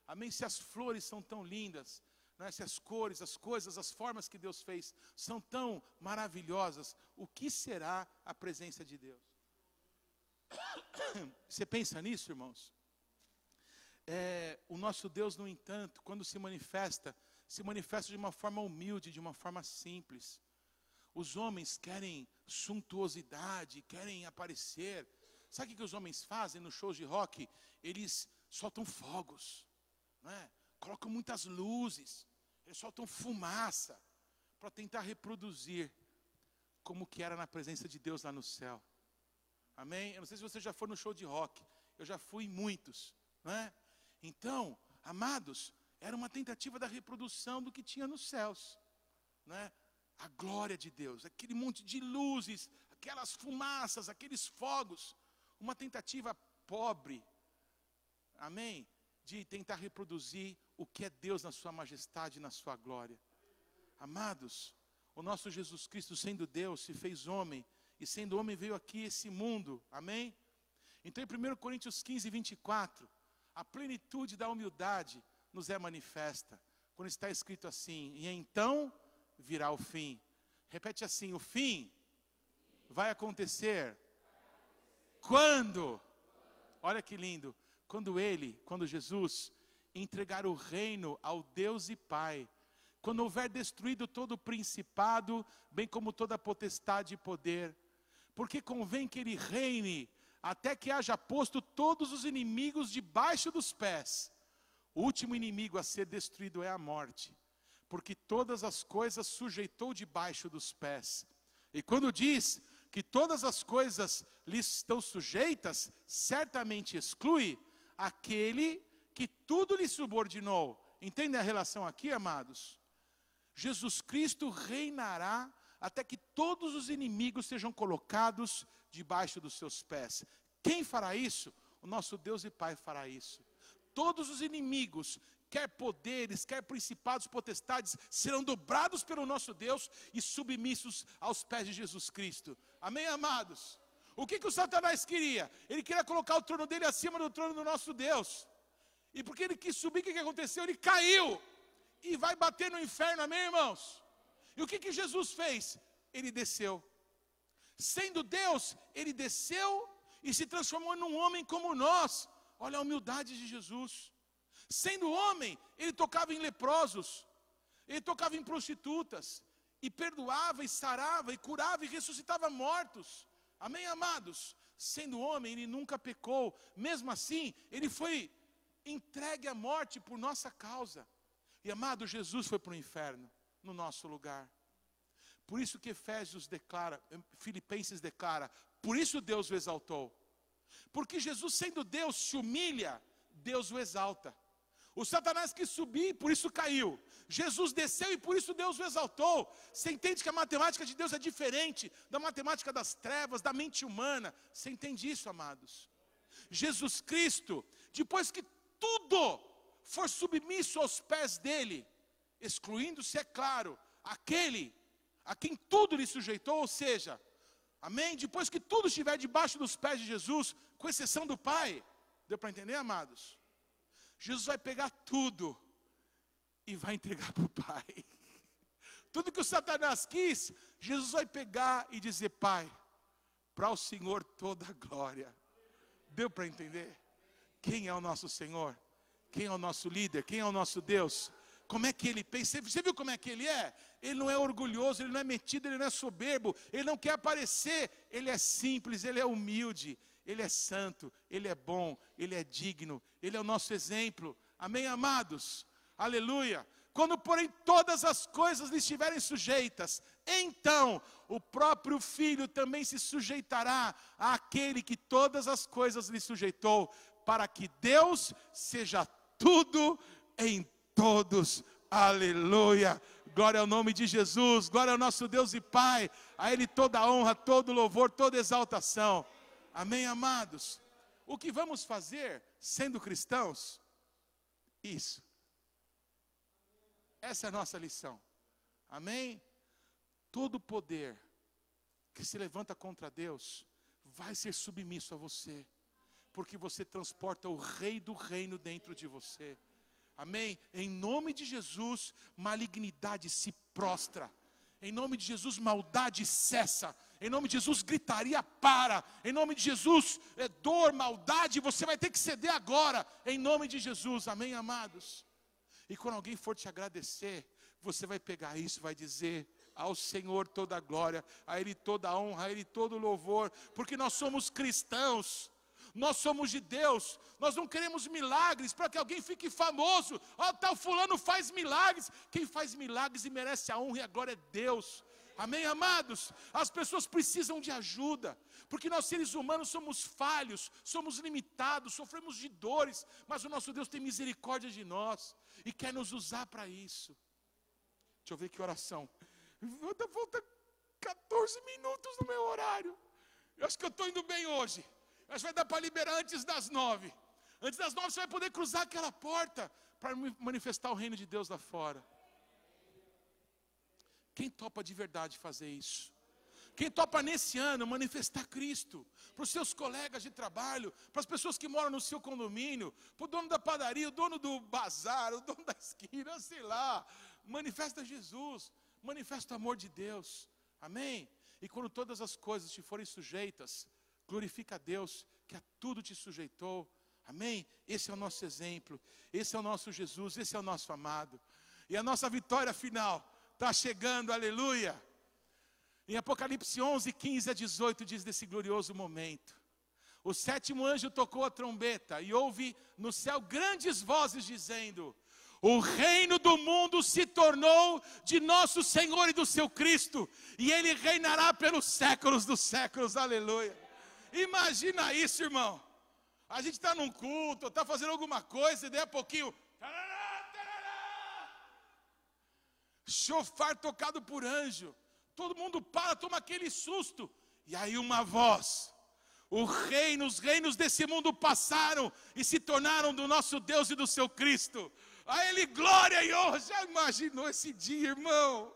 Amém? Se as flores são tão lindas, né? se as cores, as coisas, as formas que Deus fez são tão maravilhosas, o que será a presença de Deus? Você pensa nisso, irmãos? É, o nosso Deus, no entanto, quando se manifesta, se manifesta de uma forma humilde, de uma forma simples. Os homens querem suntuosidade, querem aparecer. Sabe o que os homens fazem nos shows de rock? Eles soltam fogos, né? colocam muitas luzes, eles soltam fumaça para tentar reproduzir como que era na presença de Deus lá no céu. Amém? Eu não sei se você já foi no show de rock, eu já fui em muitos, né? Então, amados, era uma tentativa da reprodução do que tinha nos céus, né? A glória de Deus, aquele monte de luzes, aquelas fumaças, aqueles fogos, uma tentativa pobre, amém? De tentar reproduzir o que é Deus na sua majestade e na sua glória. Amados, o nosso Jesus Cristo, sendo Deus, se fez homem, e sendo homem veio aqui esse mundo, amém? Então, em 1 Coríntios 15, 24, a plenitude da humildade nos é manifesta, quando está escrito assim: e então virá o fim. Repete assim: o fim vai acontecer quando? Olha que lindo. Quando ele, quando Jesus entregar o reino ao Deus e Pai, quando houver destruído todo o principado, bem como toda a potestade e poder, porque convém que ele reine até que haja posto todos os inimigos debaixo dos pés. O último inimigo a ser destruído é a morte porque todas as coisas sujeitou debaixo dos pés. E quando diz que todas as coisas lhe estão sujeitas, certamente exclui aquele que tudo lhe subordinou. Entendem a relação aqui, amados? Jesus Cristo reinará até que todos os inimigos sejam colocados debaixo dos seus pés. Quem fará isso? O nosso Deus e Pai fará isso. Todos os inimigos quer poderes, quer principados, potestades, serão dobrados pelo nosso Deus e submissos aos pés de Jesus Cristo. Amém, amados? O que, que o Satanás queria? Ele queria colocar o trono dele acima do trono do nosso Deus. E porque ele quis subir, o que, que aconteceu? Ele caiu e vai bater no inferno, amém, irmãos? E o que, que Jesus fez? Ele desceu. Sendo Deus, ele desceu e se transformou num homem como nós. Olha a humildade de Jesus. Sendo homem, ele tocava em leprosos, ele tocava em prostitutas, e perdoava, e sarava, e curava, e ressuscitava mortos. Amém, amados? Sendo homem, ele nunca pecou, mesmo assim, ele foi entregue à morte por nossa causa. E amado, Jesus foi para o inferno, no nosso lugar. Por isso que Efésios declara, Filipenses declara, por isso Deus o exaltou. Porque Jesus, sendo Deus, se humilha, Deus o exalta. O Satanás quis subir e por isso caiu. Jesus desceu e por isso Deus o exaltou. Você entende que a matemática de Deus é diferente da matemática das trevas, da mente humana. Você entende isso, amados? Jesus Cristo, depois que tudo for submisso aos pés dele, excluindo-se, é claro, aquele a quem tudo lhe sujeitou, ou seja, amém? Depois que tudo estiver debaixo dos pés de Jesus, com exceção do Pai, deu para entender, amados? Jesus vai pegar tudo e vai entregar para o Pai. Tudo que o Satanás quis, Jesus vai pegar e dizer: Pai, para o Senhor toda a glória. Deu para entender? Quem é o nosso Senhor? Quem é o nosso líder? Quem é o nosso Deus? Como é que ele pensa? Você viu como é que ele é? Ele não é orgulhoso, ele não é metido, ele não é soberbo, ele não quer aparecer, ele é simples, ele é humilde, ele é santo, Ele é bom, Ele é digno, Ele é o nosso exemplo. Amém, amados? Aleluia. Quando, porém, todas as coisas lhe estiverem sujeitas, então o próprio Filho também se sujeitará àquele que todas as coisas lhe sujeitou, para que Deus seja tudo em todos. Aleluia. Glória ao nome de Jesus, glória ao nosso Deus e Pai, a Ele toda honra, todo louvor, toda exaltação. Amém, amados? O que vamos fazer sendo cristãos? Isso. Essa é a nossa lição. Amém? Todo poder que se levanta contra Deus vai ser submisso a você, porque você transporta o Rei do Reino dentro de você. Amém? Em nome de Jesus, malignidade se prostra. Em nome de Jesus, maldade cessa. Em nome de Jesus, gritaria para. Em nome de Jesus, é dor, maldade, você vai ter que ceder agora. Em nome de Jesus, amém, amados? E quando alguém for te agradecer, você vai pegar isso, vai dizer: ao Senhor toda a glória, a Ele toda a honra, a Ele todo o louvor, porque nós somos cristãos. Nós somos de Deus, nós não queremos milagres para que alguém fique famoso. Ó, oh, tal fulano faz milagres. Quem faz milagres e merece a honra e a glória é Deus. Amém, amados? As pessoas precisam de ajuda, porque nós seres humanos somos falhos, somos limitados, sofremos de dores, mas o nosso Deus tem misericórdia de nós e quer nos usar para isso. Deixa eu ver que oração. Falta 14 minutos no meu horário. Eu acho que eu estou indo bem hoje. Que vai dar para liberar antes das nove. Antes das nove você vai poder cruzar aquela porta para manifestar o reino de Deus lá fora. Quem topa de verdade fazer isso? Quem topa nesse ano manifestar Cristo para os seus colegas de trabalho, para as pessoas que moram no seu condomínio, para o dono da padaria, o dono do bazar, o dono da esquina, sei lá. Manifesta Jesus, manifesta o amor de Deus. Amém? E quando todas as coisas te forem sujeitas, glorifica a Deus que a tudo te sujeitou. Amém? Esse é o nosso exemplo, esse é o nosso Jesus, esse é o nosso amado. E a nossa vitória final está chegando, aleluia. Em Apocalipse 11, 15 a 18 diz desse glorioso momento. O sétimo anjo tocou a trombeta e houve no céu grandes vozes dizendo: O reino do mundo se tornou de nosso Senhor e do seu Cristo, e ele reinará pelos séculos dos séculos. Aleluia. Imagina isso, irmão. A gente está num culto, está fazendo alguma coisa, e daí a pouquinho. Chofar tocado por anjo. Todo mundo para, toma aquele susto. E aí uma voz. O reino, os reinos desse mundo passaram e se tornaram do nosso Deus e do seu Cristo. A Ele glória e honra. Já imaginou esse dia, irmão?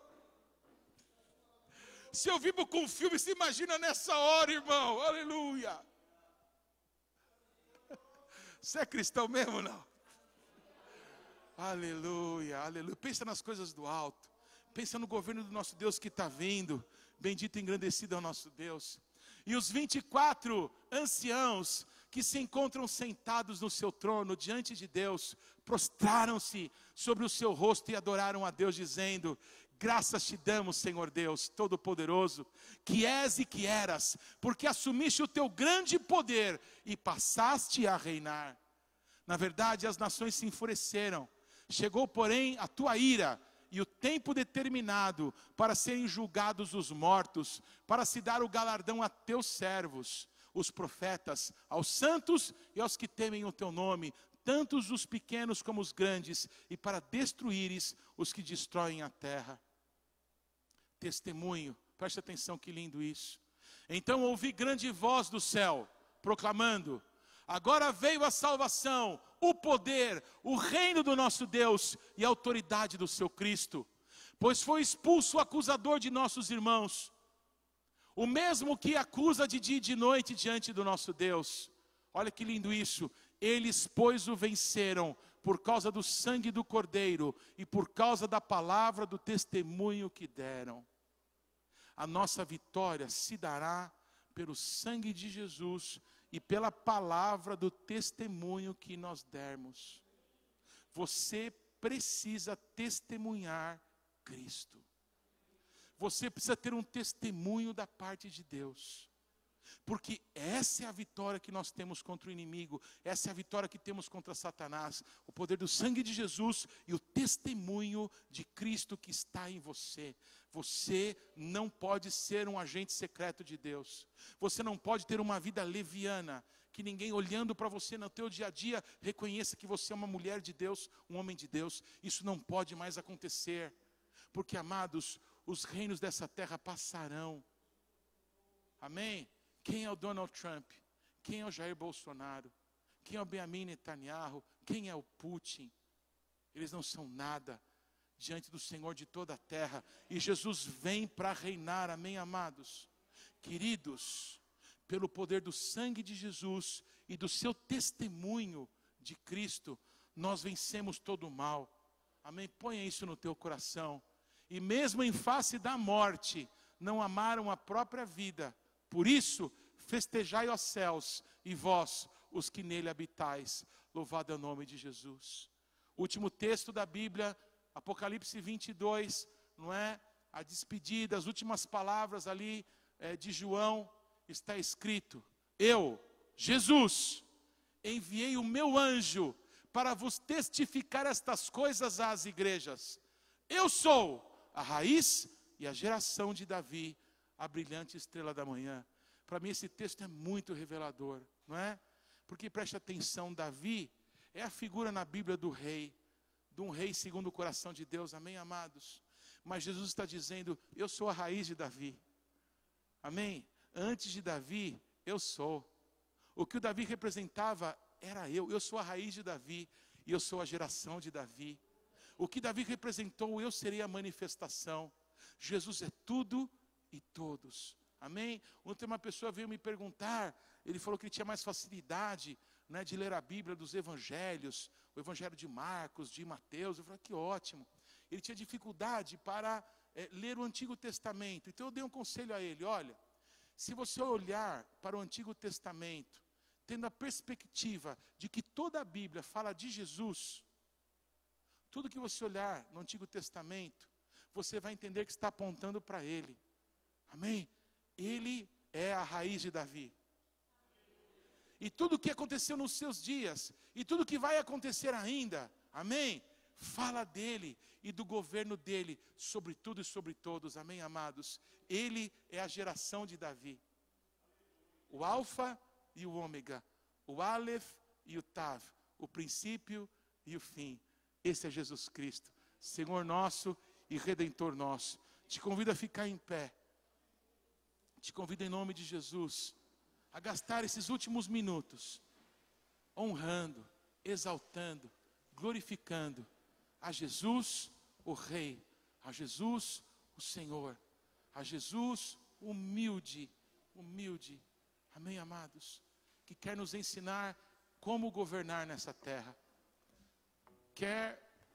Se eu vivo com filme, se imagina nessa hora, irmão. Aleluia. Você é cristão mesmo não? Aleluia, aleluia. Pensa nas coisas do alto. Pensa no governo do nosso Deus que está vindo. Bendito e engrandecido é o nosso Deus. E os 24 anciãos que se encontram sentados no seu trono diante de Deus, prostraram-se sobre o seu rosto e adoraram a Deus, dizendo: Graças te damos, Senhor Deus Todo-Poderoso, que és e que eras, porque assumiste o teu grande poder e passaste a reinar. Na verdade, as nações se enfureceram. Chegou, porém, a tua ira e o tempo determinado para serem julgados os mortos, para se dar o galardão a teus servos, os profetas, aos santos e aos que temem o teu nome, tantos os pequenos como os grandes, e para destruíres os que destroem a terra testemunho. Preste atenção que lindo isso. Então ouvi grande voz do céu, proclamando: Agora veio a salvação, o poder, o reino do nosso Deus e a autoridade do seu Cristo. Pois foi expulso o acusador de nossos irmãos, o mesmo que acusa de dia e de noite diante do nosso Deus. Olha que lindo isso. Eles, pois, o venceram por causa do sangue do Cordeiro e por causa da palavra do testemunho que deram. A nossa vitória se dará pelo sangue de Jesus e pela palavra do testemunho que nós dermos. Você precisa testemunhar Cristo. Você precisa ter um testemunho da parte de Deus. Porque essa é a vitória que nós temos contra o inimigo, essa é a vitória que temos contra Satanás, o poder do sangue de Jesus e o testemunho de Cristo que está em você. Você não pode ser um agente secreto de Deus. Você não pode ter uma vida leviana, que ninguém olhando para você no teu dia a dia reconheça que você é uma mulher de Deus, um homem de Deus. Isso não pode mais acontecer. Porque, amados, os reinos dessa terra passarão. Amém? Quem é o Donald Trump? Quem é o Jair Bolsonaro? Quem é o Benjamin Netanyahu? Quem é o Putin? Eles não são nada diante do Senhor de toda a terra. E Jesus vem para reinar, amém, amados? Queridos, pelo poder do sangue de Jesus e do seu testemunho de Cristo, nós vencemos todo o mal. Amém? Ponha isso no teu coração. E mesmo em face da morte, não amaram a própria vida. Por isso, festejai os céus e vós, os que nele habitais. Louvado é o nome de Jesus. Último texto da Bíblia, Apocalipse 22, não é? A despedida, as últimas palavras ali é, de João, está escrito: Eu, Jesus, enviei o meu anjo para vos testificar estas coisas às igrejas. Eu sou a raiz e a geração de Davi, a brilhante estrela da manhã. Para mim, esse texto é muito revelador, não é? Porque preste atenção: Davi é a figura na Bíblia do rei, de um rei segundo o coração de Deus, amém, amados? Mas Jesus está dizendo: Eu sou a raiz de Davi, amém? Antes de Davi, eu sou. O que o Davi representava era eu. Eu sou a raiz de Davi e eu sou a geração de Davi. O que Davi representou, eu serei a manifestação. Jesus é tudo e todos. Amém? Ontem uma pessoa veio me perguntar, ele falou que ele tinha mais facilidade né, de ler a Bíblia dos evangelhos, o evangelho de Marcos, de Mateus. Eu falei, que ótimo. Ele tinha dificuldade para é, ler o Antigo Testamento. Então eu dei um conselho a ele: olha, se você olhar para o Antigo Testamento, tendo a perspectiva de que toda a Bíblia fala de Jesus, tudo que você olhar no Antigo Testamento, você vai entender que está apontando para Ele. Amém? Ele é a raiz de Davi. E tudo o que aconteceu nos seus dias, e tudo o que vai acontecer ainda, amém? Fala dele e do governo dele sobre tudo e sobre todos, amém, amados? Ele é a geração de Davi. O Alfa e o Ômega, o Aleph e o Tav, o princípio e o fim. Esse é Jesus Cristo, Senhor nosso e Redentor nosso. Te convido a ficar em pé. Te convido em nome de Jesus a gastar esses últimos minutos honrando, exaltando, glorificando a Jesus, o Rei, a Jesus, o Senhor, a Jesus humilde, humilde. Amém, amados? Que quer nos ensinar como governar nessa terra. Quer